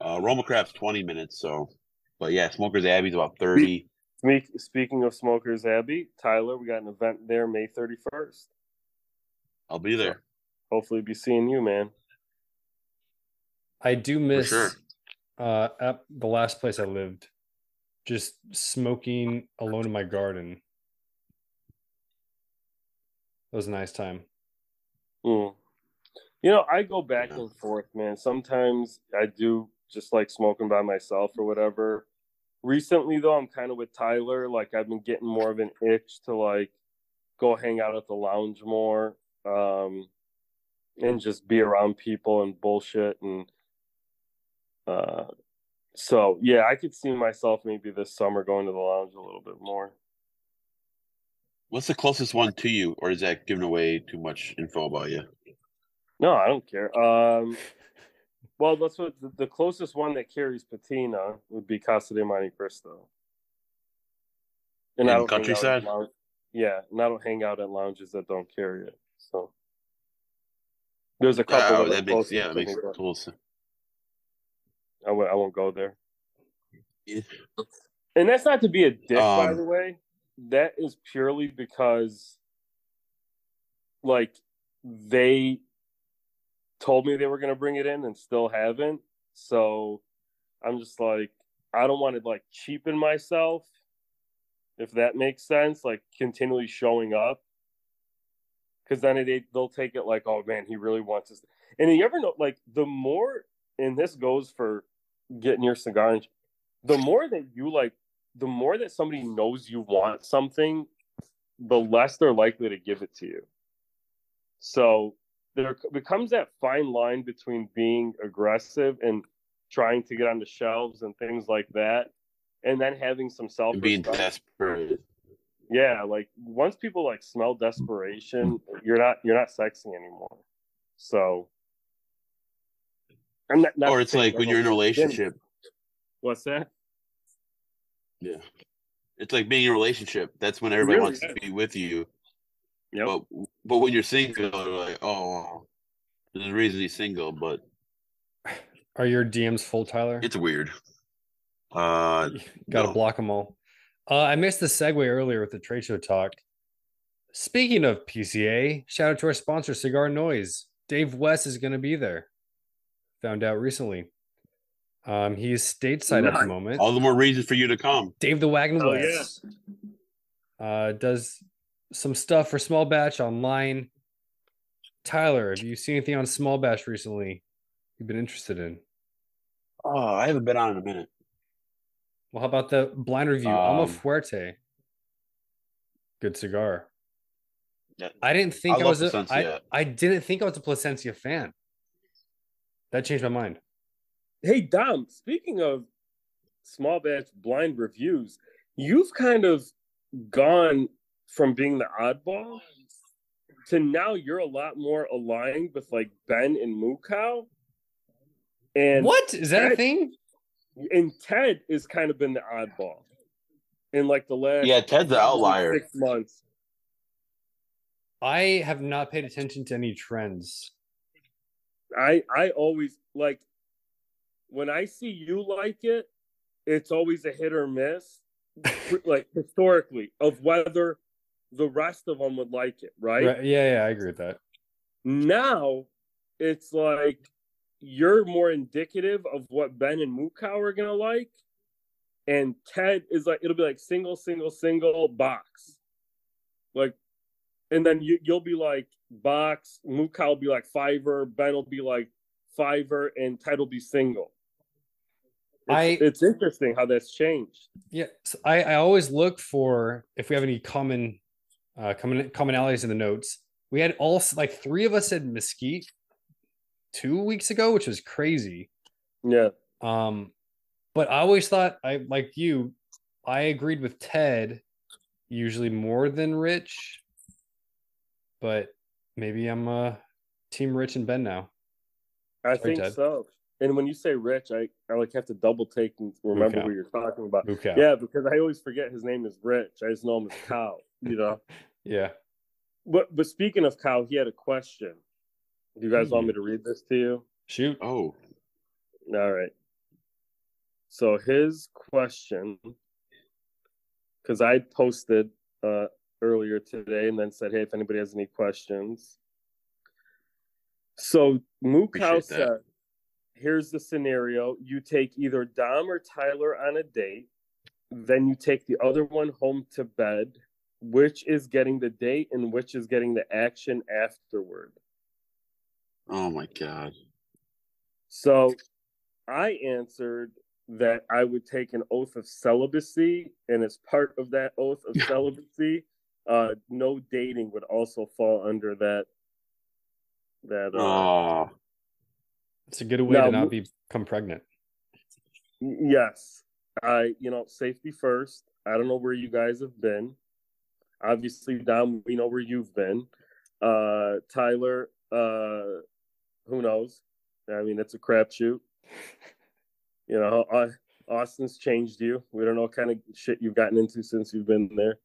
Uh, Romacraft's twenty minutes, so, but yeah, Smokers Abbey's about thirty. Speak, speaking of Smokers Abbey, Tyler, we got an event there May 31st. I'll be there. Hopefully, be seeing you, man. I do miss sure. uh, at the last place I lived, just smoking alone in my garden. It was a nice time. Mm. You know, I go back Yeah. and forth, man. Sometimes I do just like smoking by myself or whatever. Recently though, I'm kind of with Tyler. Like I've been getting more of an itch to like go hang out at the lounge more. Um and just be around people and bullshit and uh so yeah, I could see myself maybe this summer going to the lounge a little bit more. What's the closest one to you, or is that giving away too much info about you? No, I don't care. Um well that's what the, the closest one that carries patina would be Casa de Monte Cristo. In I don't hang out at countryside? lounge- yeah, and I don't hang out at lounges that don't carry it. So there's a couple Oh, that, makes yeah, that makes total sense. I won't, I won't go there. And that's not to be a dick, by Um, the way. That is purely because, like, they told me they were going to bring it in and still haven't. So I'm just like, I don't want to like cheapen myself, if that makes sense. Like, continually showing up, because then they they'll take it like, oh man, he really wants us. And you ever know, like, the more, and this goes for getting your cigar, and the more that you like the more that somebody knows you want something, the less they're likely to give it to you. So there becomes that fine line between being aggressive and trying to get on the shelves and things like that, and then having some self being desperate. Yeah, like once people like smell desperation, you're not you're not sexy anymore. So, I'm not, not Or it's like when you're in a relationship. What's that? Yeah. It's like being in a relationship. That's when everybody really wants to be with you. Yep. But but when you're single, they're like, oh, well, there's a reason he's single, but Are your DMs full, Tyler? it's weird. Uh, Got to no. block them all. Uh, I missed the segue earlier with the trade show talk. Speaking of PCA, shout out to our sponsor, Cigar Noise. Dave West is going to be there. Found out recently. Um, he's stateside at the moment. all the more reason for you to come. Dave the Wagon Oh, yeah. Uh, does some stuff for small batch online. Tyler, have you seen anything on small batch recently? You've been interested in? Oh, I haven't been on in a minute. Well, how about the blind review? Alma Um, Fuerte. Good cigar. Yeah. I didn't think I I, was a, I, I didn't think I was a Plasencia fan. That changed my mind. Hey Dom, speaking of small batch blind reviews, you've kind of gone from being the oddball to now you're a lot more aligned with like Ben and Mukau. And what is that a thing? and Ted has kind of been the oddball in like the last Yeah, Ted's the outlier. six months. I have not paid attention to any trends. I I always like when I see you like it, it's always a hit or miss. like historically, of whether the rest of them would like it, right? Right, Yeah, yeah, I agree with that. Now it's like you're more indicative of what Ben and Mukau are gonna like, and Ted is like it'll be like single, single, single box, like, and then you you'll be like box. Mukau will be like fiver. Ben will be like fiver, and Ted will be single. It's, I- it's interesting how that's changed. Yeah, so I, I always look for if we have any common uh common commonalities in the notes. We had all like three of us said mesquite two weeks ago, which was crazy. Yeah, Um, but I always thought I like you, I agreed with Ted usually more than Rich, but maybe I'm uh team Rich and Ben now. I Sorry, think Ted. so. And when you say Rich, I, I like have to double take and remember Mukau. who you're talking about. Mukau. Yeah, because I always forget his name is Rich. I just know him as Cow, you know. Yeah. But but speaking of Cow, he had a question. Do you guys want me to read this to you? Shoot. Oh, All right. So his question, because I posted uh, earlier today and then said, hey, if anybody has any questions. So Mukau said, here's the scenario. You take either Dom or Tyler on a date, then you take the other one home to bed. Which is getting the date and which is getting the action afterward? oh my god. So I answered that I would take an oath of celibacy, and as part of that oath of celibacy, uh, no dating would also fall under that. That uh, It's a good way Now, to not mo- become pregnant. Yes. I, you know, safety first. I don't know where you guys have been. Obviously, Dom, we know where you've been. Uh, Tyler, uh, who knows? I mean, it's a crapshoot. You know, uh, Austin's changed you. We don't know what kind of shit you've gotten into since you've been there.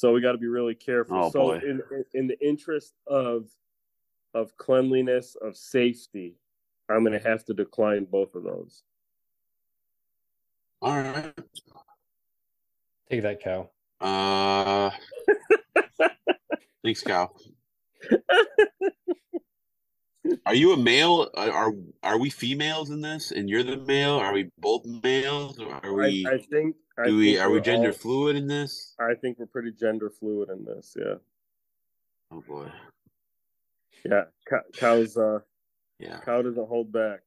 So we got to be really careful. Oh, so, in, in in the interest of of cleanliness, of safety, I'm going to have to decline both of those. all right. Take that cow. Uh, thanks, Cal. Are you a male? Are are- are we females in this, and you're the male? Are we both males? Or are we? I, I think. I do we? think Are we gender all- fluid in this? I think we're pretty gender fluid in this. Yeah, Oh boy. yeah. Cow, cows. Uh, Yeah. cow doesn't hold back.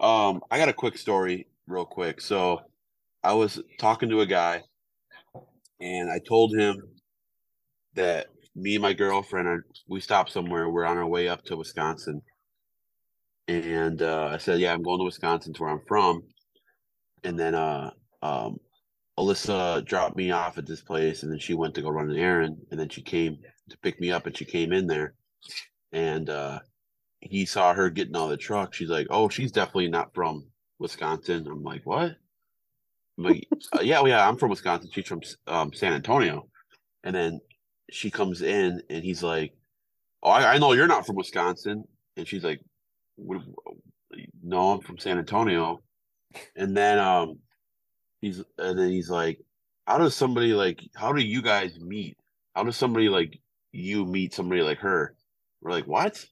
Um, I got a quick story, real quick. So, I was talking to a guy, and I told him that me and my girlfriend are we stopped somewhere. We're on our way up to Wisconsin, and uh, I said, "Yeah, I'm going to Wisconsin, to where I'm from." And then, uh, um, Alyssa dropped me off at this place, and then she went to go run an errand, and then she came to pick me up, and she came in there, and uh, he saw her getting out of the truck. She's like, "Oh, she's definitely not from Wisconsin." I'm like, "What?" I'm like, "Yeah, well, yeah, I'm from Wisconsin. She's from um, San Antonio." And then she comes in, and he's like, "Oh, I, I know you're not from Wisconsin." And she's like, "What- "No, I'm from San Antonio." And then um, he's and then he's like, "How does somebody like? How do you guys meet? How does somebody like you meet somebody like her?" We're like, "What?"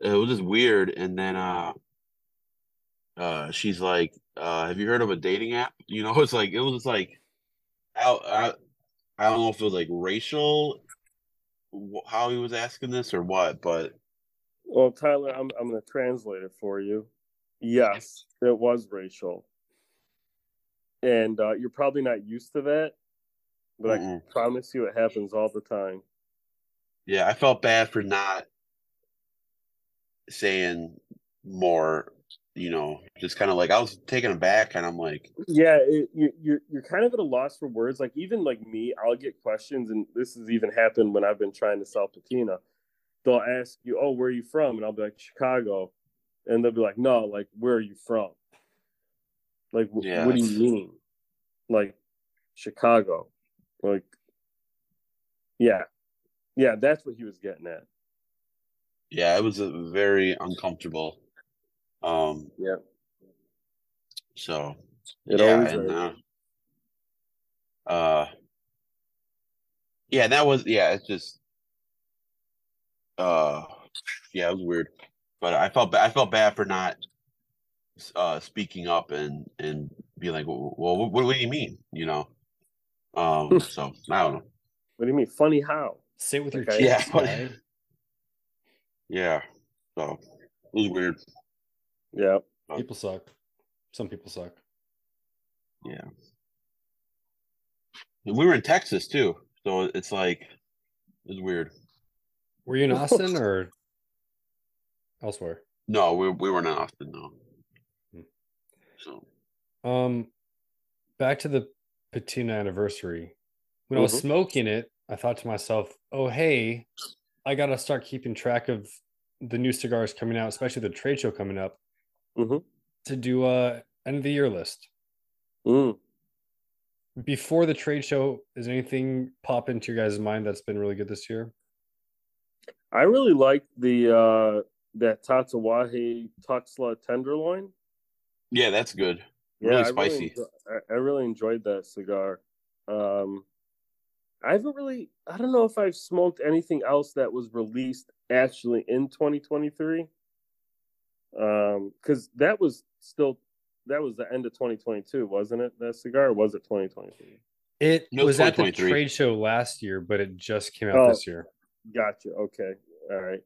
it was just weird and then uh uh she's like uh have you heard of a dating app you know it's like it was like I, I, I don't know if it was like racial how he was asking this or what but Well, Tyler, I'm I'm going to translate it for you. Yes, it was racial, and uh, you're probably not used to that, but I mm-mm. promise you, it happens all the time. yeah i felt bad for not saying more you know just kind of like i was taken aback and i'm like Yeah, it, you, you're you're kind of at a loss for words. Like even like me, I'll get questions, and this has even happened when I've been trying to sell patina. They'll ask you, "Oh, where are you from?" And I'll be like, "Chicago," and they'll be like, "No, like where are you from?" Like, Yeah, what do you mean? Like Chicago? Like, yeah, yeah, that's what he was getting at. yeah it was a very uncomfortable um Yeah, so it yeah, always and uh, uh, yeah, that was yeah. It's just, uh, yeah, it was weird, but I felt ba- I felt bad for not uh speaking up and and being like, well, what, what do you mean? You know, um. So I don't know. What do you mean? Funny how? Sit with your Okay. Yeah. chest. Yeah. So it was weird. Yeah, People suck. Some people suck. Yeah. We were in Texas too, so it's like it's weird. Were you in Austin or elsewhere? No, we we were not in Austin. No. Hmm. So Um, back to the patina anniversary. When I was Mhm. smoking it, I thought to myself, "Oh, hey, I gotta start keeping track of the new cigars coming out, especially the trade show coming up, Mhm. to do a end of the year list." Mm. Before the trade show, is anything pop into your guys' mind that's been really good this year? I really like the uh that Tatuaje Tuxla tenderloin. yeah, that's good. Yeah, Really I spicy. enjo- I, I really enjoyed that cigar. Um, I haven't really. I don't know if I've smoked anything else that was released actually in 2023. Um, because that was still that was the end of 2022, wasn't it? That cigar or was it 2023? It No, was at the trade show last year, but it just came out Oh. this year. Gotcha. Okay. All right.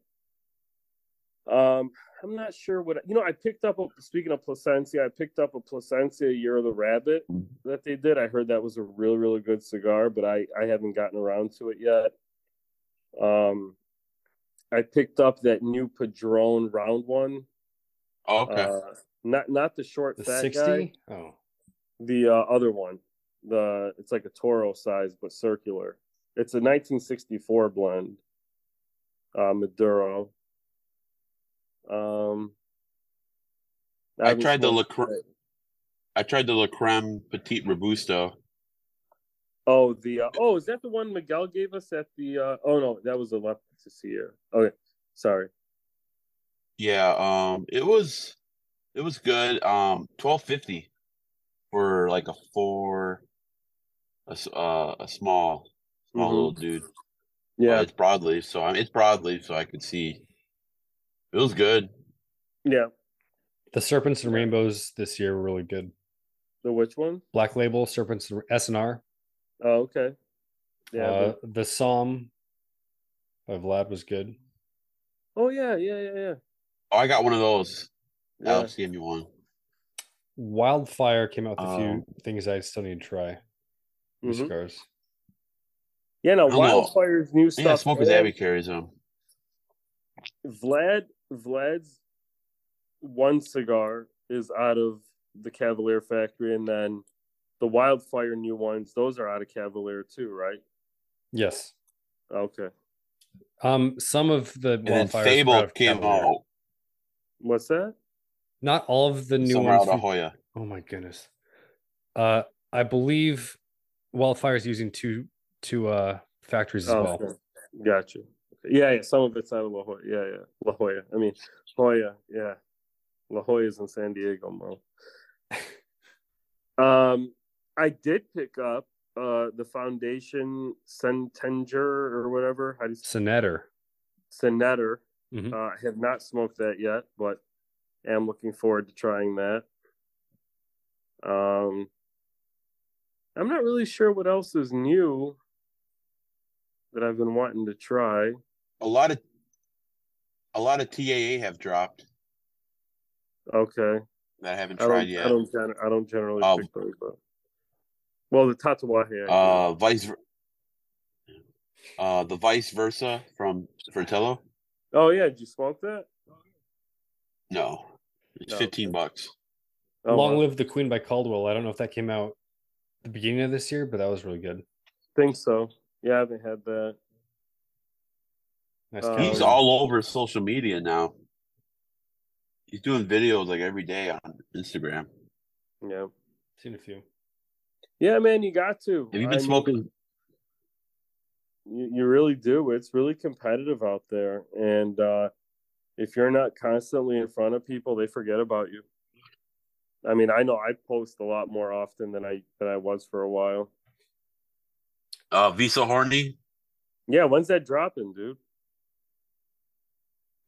Um, I'm not sure what you know. I picked up a speaking of Plasencia, I picked up a Plasencia Year of the Rabbit that they did. I heard that was a really really good cigar, but I I haven't gotten around to it yet. Um, I picked up that new Padron round one. Oh, okay. Uh, not not the short The fat sixty. guy. Oh, The uh, other one. The it's like a Toro size but circular. It's a 1964 blend. Uh, Maduro. Um, I haven't tried the smoked La Cre- I tried the La Creme Petite Robusto. Oh, the uh, oh, is that the one Miguel gave us at the? uh Oh no, that was the left to see here. Okay, sorry. Yeah, um, it was it was good. Um, twelve fifty for like a four, a s- uh, a small small Mhm. little dude. Yeah, Uh, it's broadleaf, so I mean, it's broadleaf, so I could see. It was good. yeah. the serpents and rainbows this year were really good. The which one? Black label serpents and S and R. Oh, okay. Yeah. uh, but- the Psalm by Vlad was good. oh yeah, yeah, yeah, yeah. Oh, I got one of those. Yeah. Alex gave me one. Wildfire came out with a few Um, things I still need to try. New Mhm. cigars. Yeah, no, I know. Wildfire's new stuff. Yeah, Smokers man. Abbey carries them. Vlad Vlad's one cigar is out of the Cavalier factory, and then the Wildfire new ones, those are out of Cavalier too, right? Yes. Okay. Um, some of the And then Wildfires were out Fable came out What's that? Not all of the new somewhere ones. out of from- Joya. Oh my goodness. Uh, I believe Wildfire is using two two uh factories as Oh, well. okay. Gotcha. Yeah, yeah. Some of it's out of La Jolla. Yeah, yeah. La Jolla. I mean, Joya. Yeah. La Jolla's in San Diego, Mo. um, I did pick up uh the Foundation Centenger or whatever. How do you say Sonetter. Senetter. Mhm. Uh, I have not smoked that yet, but am looking forward to trying that. Um, I'm not really sure what else is new that I've been wanting to try. A lot of a lot of TAA have dropped Okay, that I haven't I tried don't, yet. I don't, gen- I don't generally Um, pick those up. Well, the Tatuaje. Uh, vice. ver- Uh, the vice versa from Fratello. Oh yeah, did you smoke that? No, it's No, fifteen bucks. Oh, Long wow. Live the Queen by Caldwell. I don't know if that came out the beginning of this year, but that was really good. think so. Yeah, I haven't had that. Nice Uh, He's all over social media now. He's doing videos like every day on Instagram. Yeah, seen a few. yeah, man, you got to. Have you I been mean, smoking? You, you really do. It's really competitive out there, and uh, if you're not constantly in front of people, they forget about you. I mean, I know I post a lot more often than I than I was for a while. Uh, Visa Horny, Yeah, when's that dropping, dude?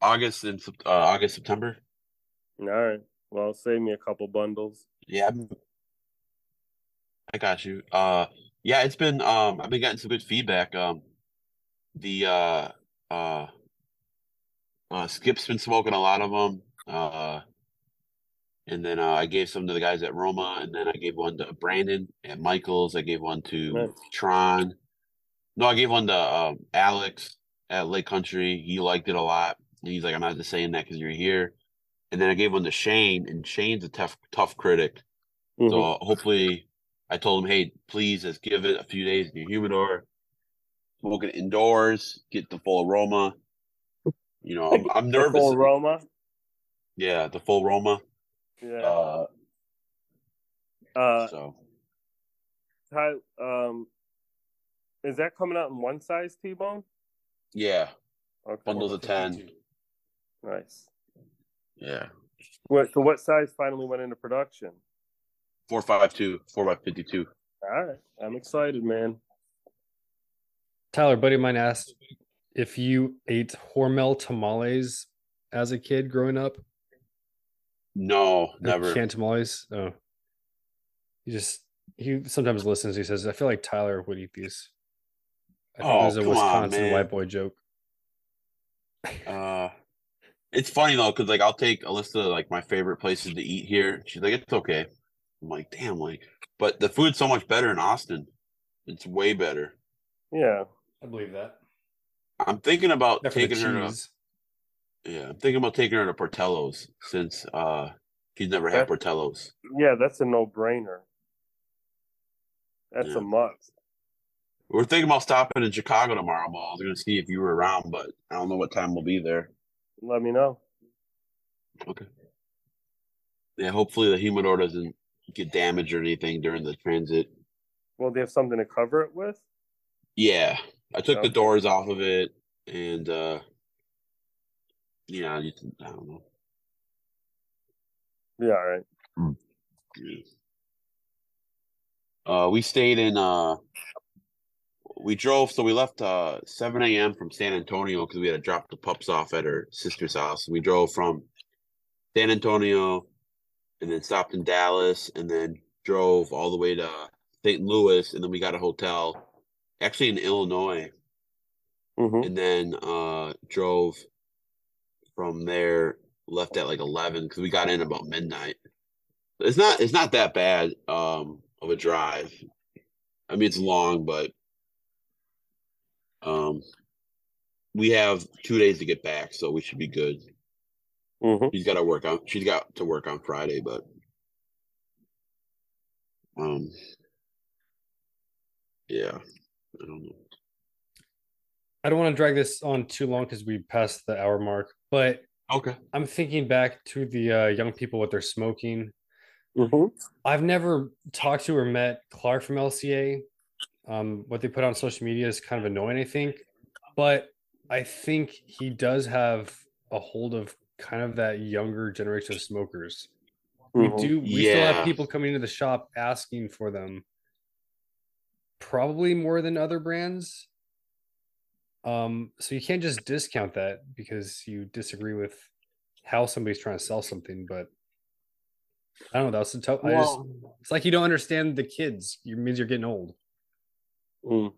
August and uh, August September. All right. Well, save me a couple bundles. Yeah, I got you. Uh, yeah, it's been um, I've been getting some good feedback. Um, the uh, uh, uh, Skip's been smoking a lot of them. Uh, and then uh, I gave some to the guys at Roma, and then I gave one to Brandon at Michaels. I gave one to Nice. Tron. No, I gave one to um, Alex at Lake Country. He liked it a lot. And he's like, I'm not just saying that because you're here. And then I gave one to Shane, and Shane's a tough, tough critic. Mhm. So hopefully, I told him, hey, please just give it a few days in your humidor, smoke it indoors, get the full aroma. You know, I'm, I'm The nervous. full aroma. Yeah, the full aroma. Yeah. Uh, Uh, so Ty, um, is that coming out in one size T Bone? yeah, Okay. bundles of ten. Nice. Yeah, What? So what size finally went into production? Four five two, four by fifty two. All right, I'm excited, man. Tyler, buddy of mine asked if you ate Hormel tamales as a kid growing up. No, Or never. Canned tamales. Oh, he just he sometimes listens. He says, "I feel like Tyler would eat these." I think Oh, it was a come on, Wisconsin man. white boy joke. Uh, It's funny though, because like I'll take a list of like my favorite places to eat here. She's like, it's okay. I'm like, damn, like, but the food's so much better in Austin. It's way better. Yeah. I believe that. I'm thinking about Except taking her to yeah, I'm thinking about taking her to Portillo's since uh she's never had Portillo's. Yeah, that's a no brainer. That's Yeah. a must. We're thinking about stopping in Chicago tomorrow, Mo. I was gonna see if you were around, but I don't know what time we'll be there. Let me know. Okay. Yeah, hopefully the humidor doesn't get damaged or anything during the transit. Well, they have something to cover it with. Yeah, I took the doors off of it, and uh yeah, you, I don't know. Yeah, all right. Uh, we stayed in. Uh, we drove, so we left uh 7 a.m. from San Antonio because we had to drop the pups off at her sister's house. We drove from San Antonio, and then stopped in Dallas, and then drove all the way to St. Louis, and then we got a hotel, actually in Illinois, hmm and then uh drove from there. Left at like 11 because we got in about midnight. It's not. It's not that bad. Um, of a drive. I mean, it's long, but um, we have two days to get back, so we should be good. Hmm She's got to work on. She's got to work on Friday, but um, yeah, I don't know. I don't want to drag this on too long because we passed the hour mark, but Okay. I'm thinking back to the uh, young people what they're smoking. hmm I've never talked to or met Clark from LCA. Um, what they put on social media is kind of annoying, I think, but I think he does have a hold of kind of that younger generation of smokers. We Mhm. do. We still have people coming into the shop asking for them, probably more than other brands. Um, so you can't just discount that because you disagree with how somebody's trying to sell something. But I don't know. That's a tough. I just, Well, it's like you don't understand the kids. It means you're getting old. Mm.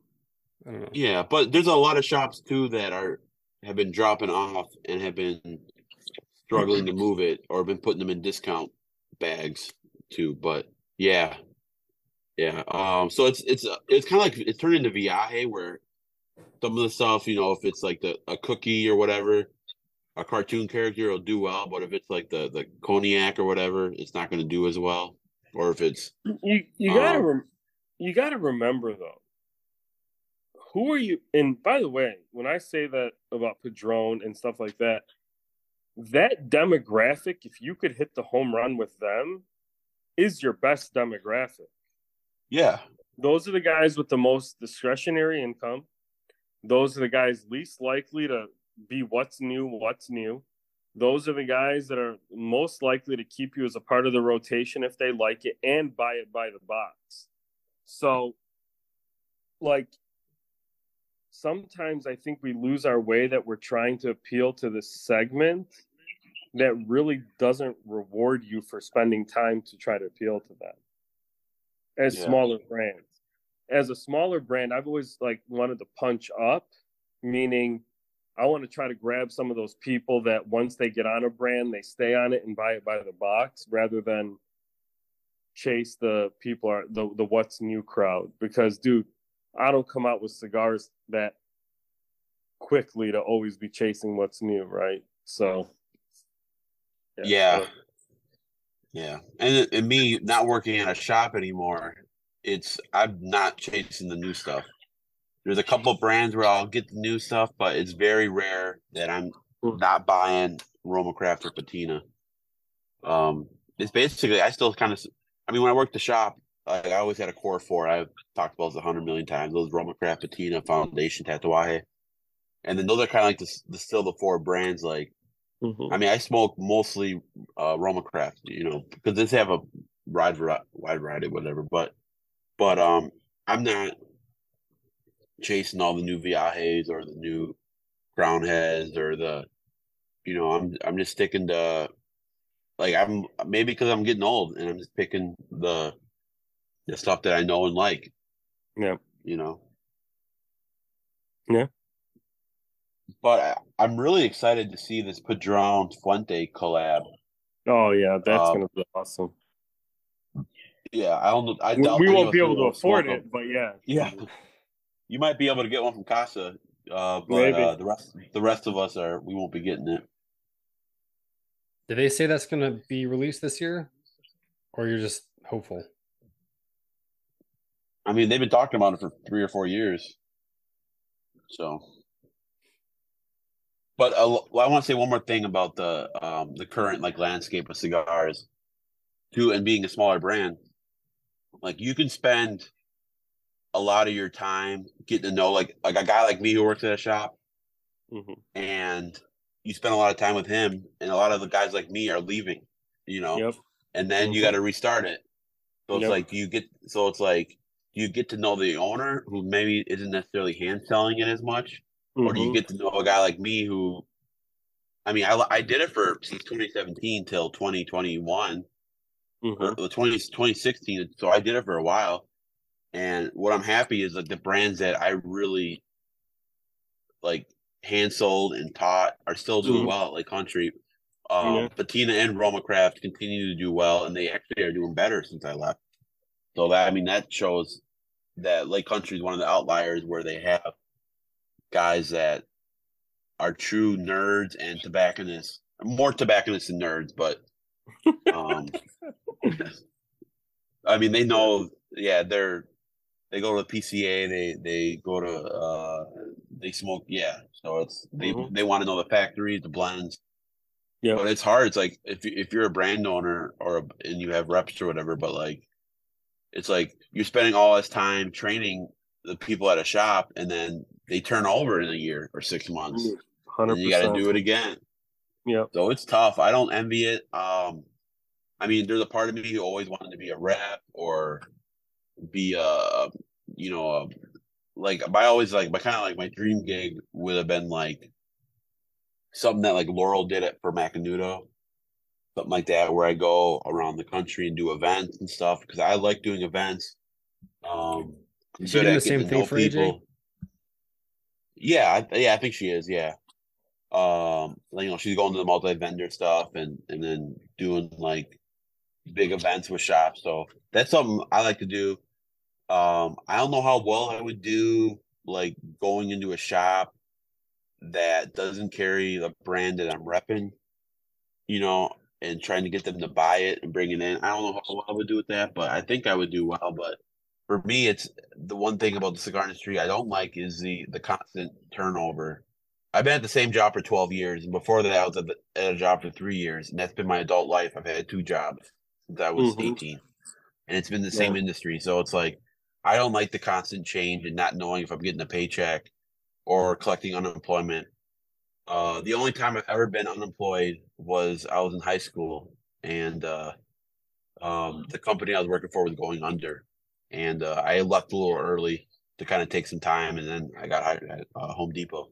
I don't know. yeah, but there's a lot of shops too that are have been dropping off and have been struggling to move it or been putting them in discount bags too. But yeah, yeah. Um, so it's it's it's kind of like it's turned into Viaje where some of the stuff, you know, if it's like the a cookie or whatever, a cartoon character will do well, but if it's like the the cognac or whatever, it's not going to do as well. Or if it's You you gotta Um, rem- you gotta remember though. Who are you? And by the way, when I say that about Padron and stuff like that, that demographic, if you could hit the home run with them, is your best demographic. yeah, Those are the guys with the most discretionary income. Those are the guys least likely to be what's new, what's new. Those are the guys that are most likely to keep you as a part of the rotation if they like it and buy it by the box. So, like, sometimes I think we lose our way that we're trying to appeal to this segment that really doesn't reward you for spending time to try to appeal to them as Yeah. smaller brands. As a smaller brand, I've always like wanted to punch up, meaning I want to try to grab some of those people that once they get on a brand, they stay on it and buy it by the box rather than chase the people are the the what's new crowd. Because dude, I don't come out with cigars that quickly to always be chasing what's new, right? So Yeah. so- Yeah, and and me not working at a shop anymore, it's I'm not chasing the new stuff. There's a couple of brands where I'll get the new stuff, but it's very rare that I'm Hmm. not buying Roma Craft or Patina. Um, it's basically I still kind of, I mean, when I worked the shop, like, I always had a core four. I've talked about this a hundred million times. Those Roma Craft, Patina, Foundation, Tatuaje, and then those are kind of like the, the still the four brands like Mhm. I mean, I smoke mostly uh, Roma Craft, you know, because they have a wide variety, wide variety, whatever. But, but um, I'm not chasing all the new Viajes or the new Crowned Heads or the, you know, I'm I'm just sticking to, like I'm maybe because I'm getting old and I'm just picking the the stuff that I know and like, Yeah. you know. Yeah. But I, I'm really excited to see this Padron Fuente collab. Oh yeah, that's Um, gonna be awesome. Yeah, I don't. I We, doubt we any won't be able to afford it, it, 'em. but yeah, Yeah, you might be able to get one from Casa, uh, but uh, the rest the rest of us are we won't be getting it. Did they say that's going to be released this year, or you're just hopeful? I mean, they've been talking about it for three or four years. So, but uh, well, I want to say one more thing about the um, the current like landscape of cigars, too, and being a smaller brand. Like you can spend a lot of your time getting to know like like a guy like me who works at a shop, Mhm. and you spend a lot of time with him, and a lot of the guys like me are leaving, you know, yep, and then you Mhm. got to restart it. So it's Yep. like you get so it's like you get to know the owner who maybe isn't necessarily hand selling it as much, or do you Mhm. get to know a guy like me who, I mean, I I did it for since 2017 till 2021 or Mhm. uh, 20, 2016, so I did it for a while. And what I'm happy is like the brands that I really like hand sold and taught are still doing Mhm. well, at Lake Country. Um, Yeah. Patina and Roma Craft continue to do well, and they actually are doing better since I left. So that I mean that shows that Lake Country is one of the outliers where they have guys that are true nerds and tobacconists, more tobacconists than nerds, but um, I mean they know, yeah, they're they go to the PCA, they they go to uh they smoke, yeah. So it's they Mhm. they want to know the factories, the blends, Yeah, but it's hard. It's like if if you're a brand owner or a, and you have reps or whatever, but like it's like you're spending all this time training the people at a shop, and then they turn over in a year or six months, Hundred and you got to do it again. Yep. So it's tough. I don't envy it. Um, I mean, there's a part of me who always wanted to be a rep or be a, you know, a, like I always like my kind of like my dream gig would have been like something that like Laurel did it for Macanudo, something like that, where I go around the country and do events and stuff because I like doing events. Um, Is she doing the same thing for AJ? Yeah, I, yeah, I think she is. Yeah, um, you know, she's going to the multi vendor stuff and and then doing like big events with shops. So that's something I like to do. Um, I don't know how well I would do like going into a shop that doesn't carry the brand that I'm repping, you know, and trying to get them to buy it and bring it in. I don't know how well I would do with that, but I think I would do well. But for me, it's the one thing about the cigar industry I don't like is the the constant turnover. I've been at the same job for 12 years, and before that, I was at, the, at a job for three years, and that's been my adult life. I've had two jobs since I was Mhm. 18, and it's been the same industry. So it's like I don't like the constant change and not knowing if I'm getting a paycheck or collecting unemployment. Uh, the only time I've ever been unemployed was I was in high school, and uh, um, the company I was working for was going under, and uh, I left a little early to kind of take some time, and then I got hired at uh, Home Depot.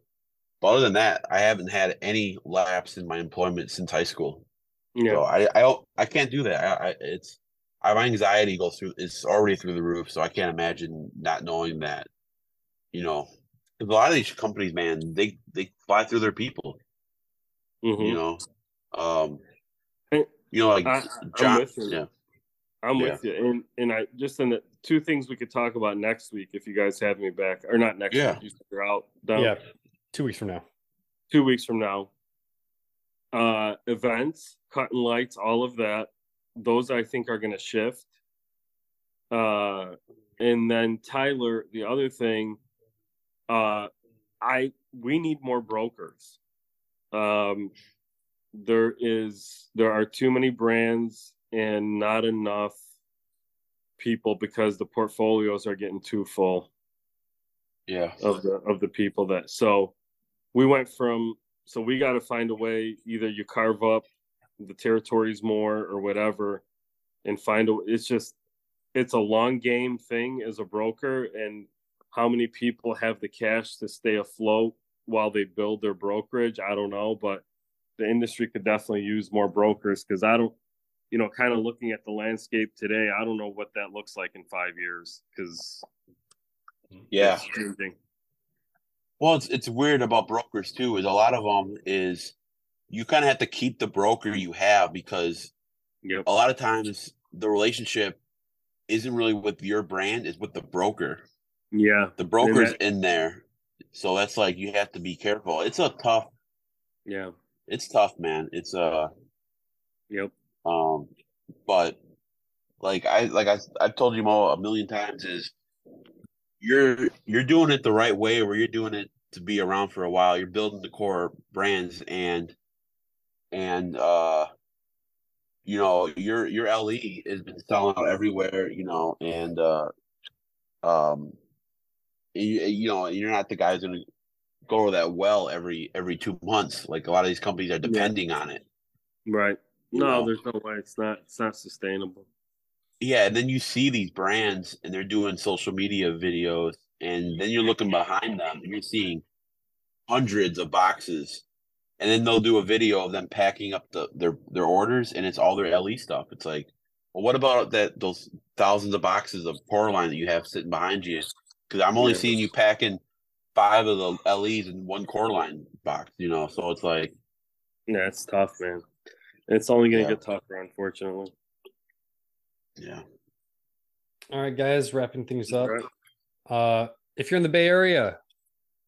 But other than that, I haven't had any lapse in my employment since high school. Yeah. So I I don't I can't do that. I, I it's I, my anxiety goes through it's already through the roof. So I can't imagine not knowing that. You know, a lot of these companies, man, they they fly through their people. Mhm. You know, um, you know, like I- John. Yeah, I'm Yeah. with you, and and I just in the two things we could talk about next week if you guys have me back, or not next Yeah. week. You said you're out. Down Yeah, two weeks from now. two weeks from now. Uh, events, cutting lights, all of that. Those I think are going to shift. Uh, and then Tyler, the other thing, uh, I we need more brokers. Um, there is there are too many brands and not enough people because the portfolios are getting too full yeah, of the of the people that so we went from so we got to find a way either you carve up the territories more or whatever and find a it's just it's a long game thing as a broker and how many people have the cash to stay afloat while they build their brokerage i don't know but the industry could definitely use more brokers because i don't you know kind of looking at the landscape today i don't know what that looks like in five years because yeah. Well, it's it's weird about brokers too. Is a lot of them is you kind of have to keep the broker you have because Yep. a lot of times the relationship isn't really with your brand; it's with the broker. Yeah. The broker's that- in there, so that's like you have to be careful. It's a tough. Yeah. It's tough, man. It's uh Yep. Um, but like I like I I've told you Mo a million times is you're you're doing it the right way where you're doing it to be around for a while. You're building the core brands and and uh you know your your LE has been selling out everywhere, you know, and uh um you, you know you're not the guy who's gonna go that well every every two months. Like a lot of these companies are depending on it. Right. You No, know? there's no way. It's not. It's not sustainable. Yeah, and then you see these brands and they're doing social media videos, and then you're looking behind them and you're seeing hundreds of boxes, and then they'll do a video of them packing up the their their orders, and it's all their LE stuff. It's like, well, what about that those thousands of boxes of core line that you have sitting behind you? Because I'm only Yeah. seeing you packing five of the LEs in one core line box, you know. So it's like, Yeah, it's tough, man. It's only gonna Yeah. get tougher, unfortunately. yeah, All right, guys, wrapping things up. Right. Uh, if you're in the Bay Area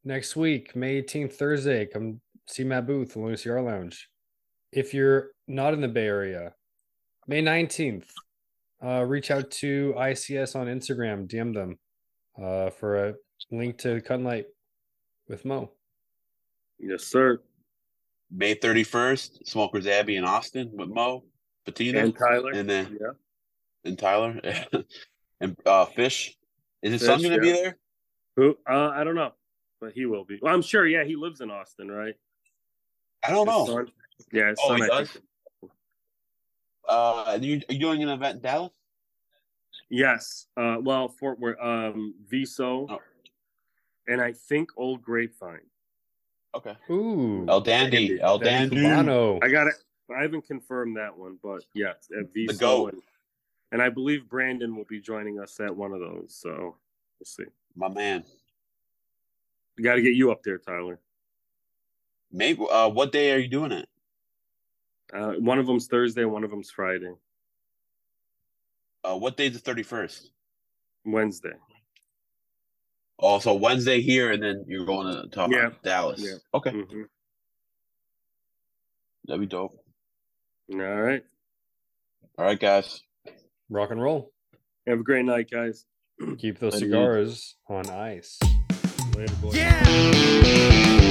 next week, May 18th, Thursday, come see Matt Booth, the Lunacy R Lounge. If you're not in the Bay Area, May 19th, uh, reach out to ICS on Instagram, DM them uh, for a link to Cut Light with Mo. Yes, sir. May 31st, Smokers Abbey in Austin with Mo Patina. And Tyler. And then yeah. and Tyler and uh Fish. Is his Fish, son gonna be there? Who? Uh, I don't know, but he will be. Well, I'm sure. Yeah, he lives in Austin, right? I don't His know. son? Yeah. His Oh, son, he I does? think- Uh, are you, are you doing an event in Dallas? Yes. Uh, well, Fort Worth, um, Viso, Oh. and I think Old Grapevine. Okay. Ooh, El Dandy, El Dandy. Cubano. I got it. I haven't confirmed that one, but yes, at Viso, goat. and, and I believe Brandon will be joining us at one of those. So we'll see. My man. We got to get you up there, Tyler. Maybe. Uh, what day are you doing it? Uh, one of them's Thursday, one of them's Friday, Uh, what day's the thirty first? Wednesday. Oh, so Wednesday here, and then you're going to talk Yeah. Dallas. Yeah. Okay, hmm that'd be dope. All right. All right, guys. Rock and roll. Have a great night, guys. Keep those Later, dude. cigars on ice. Later, boys. Yeah.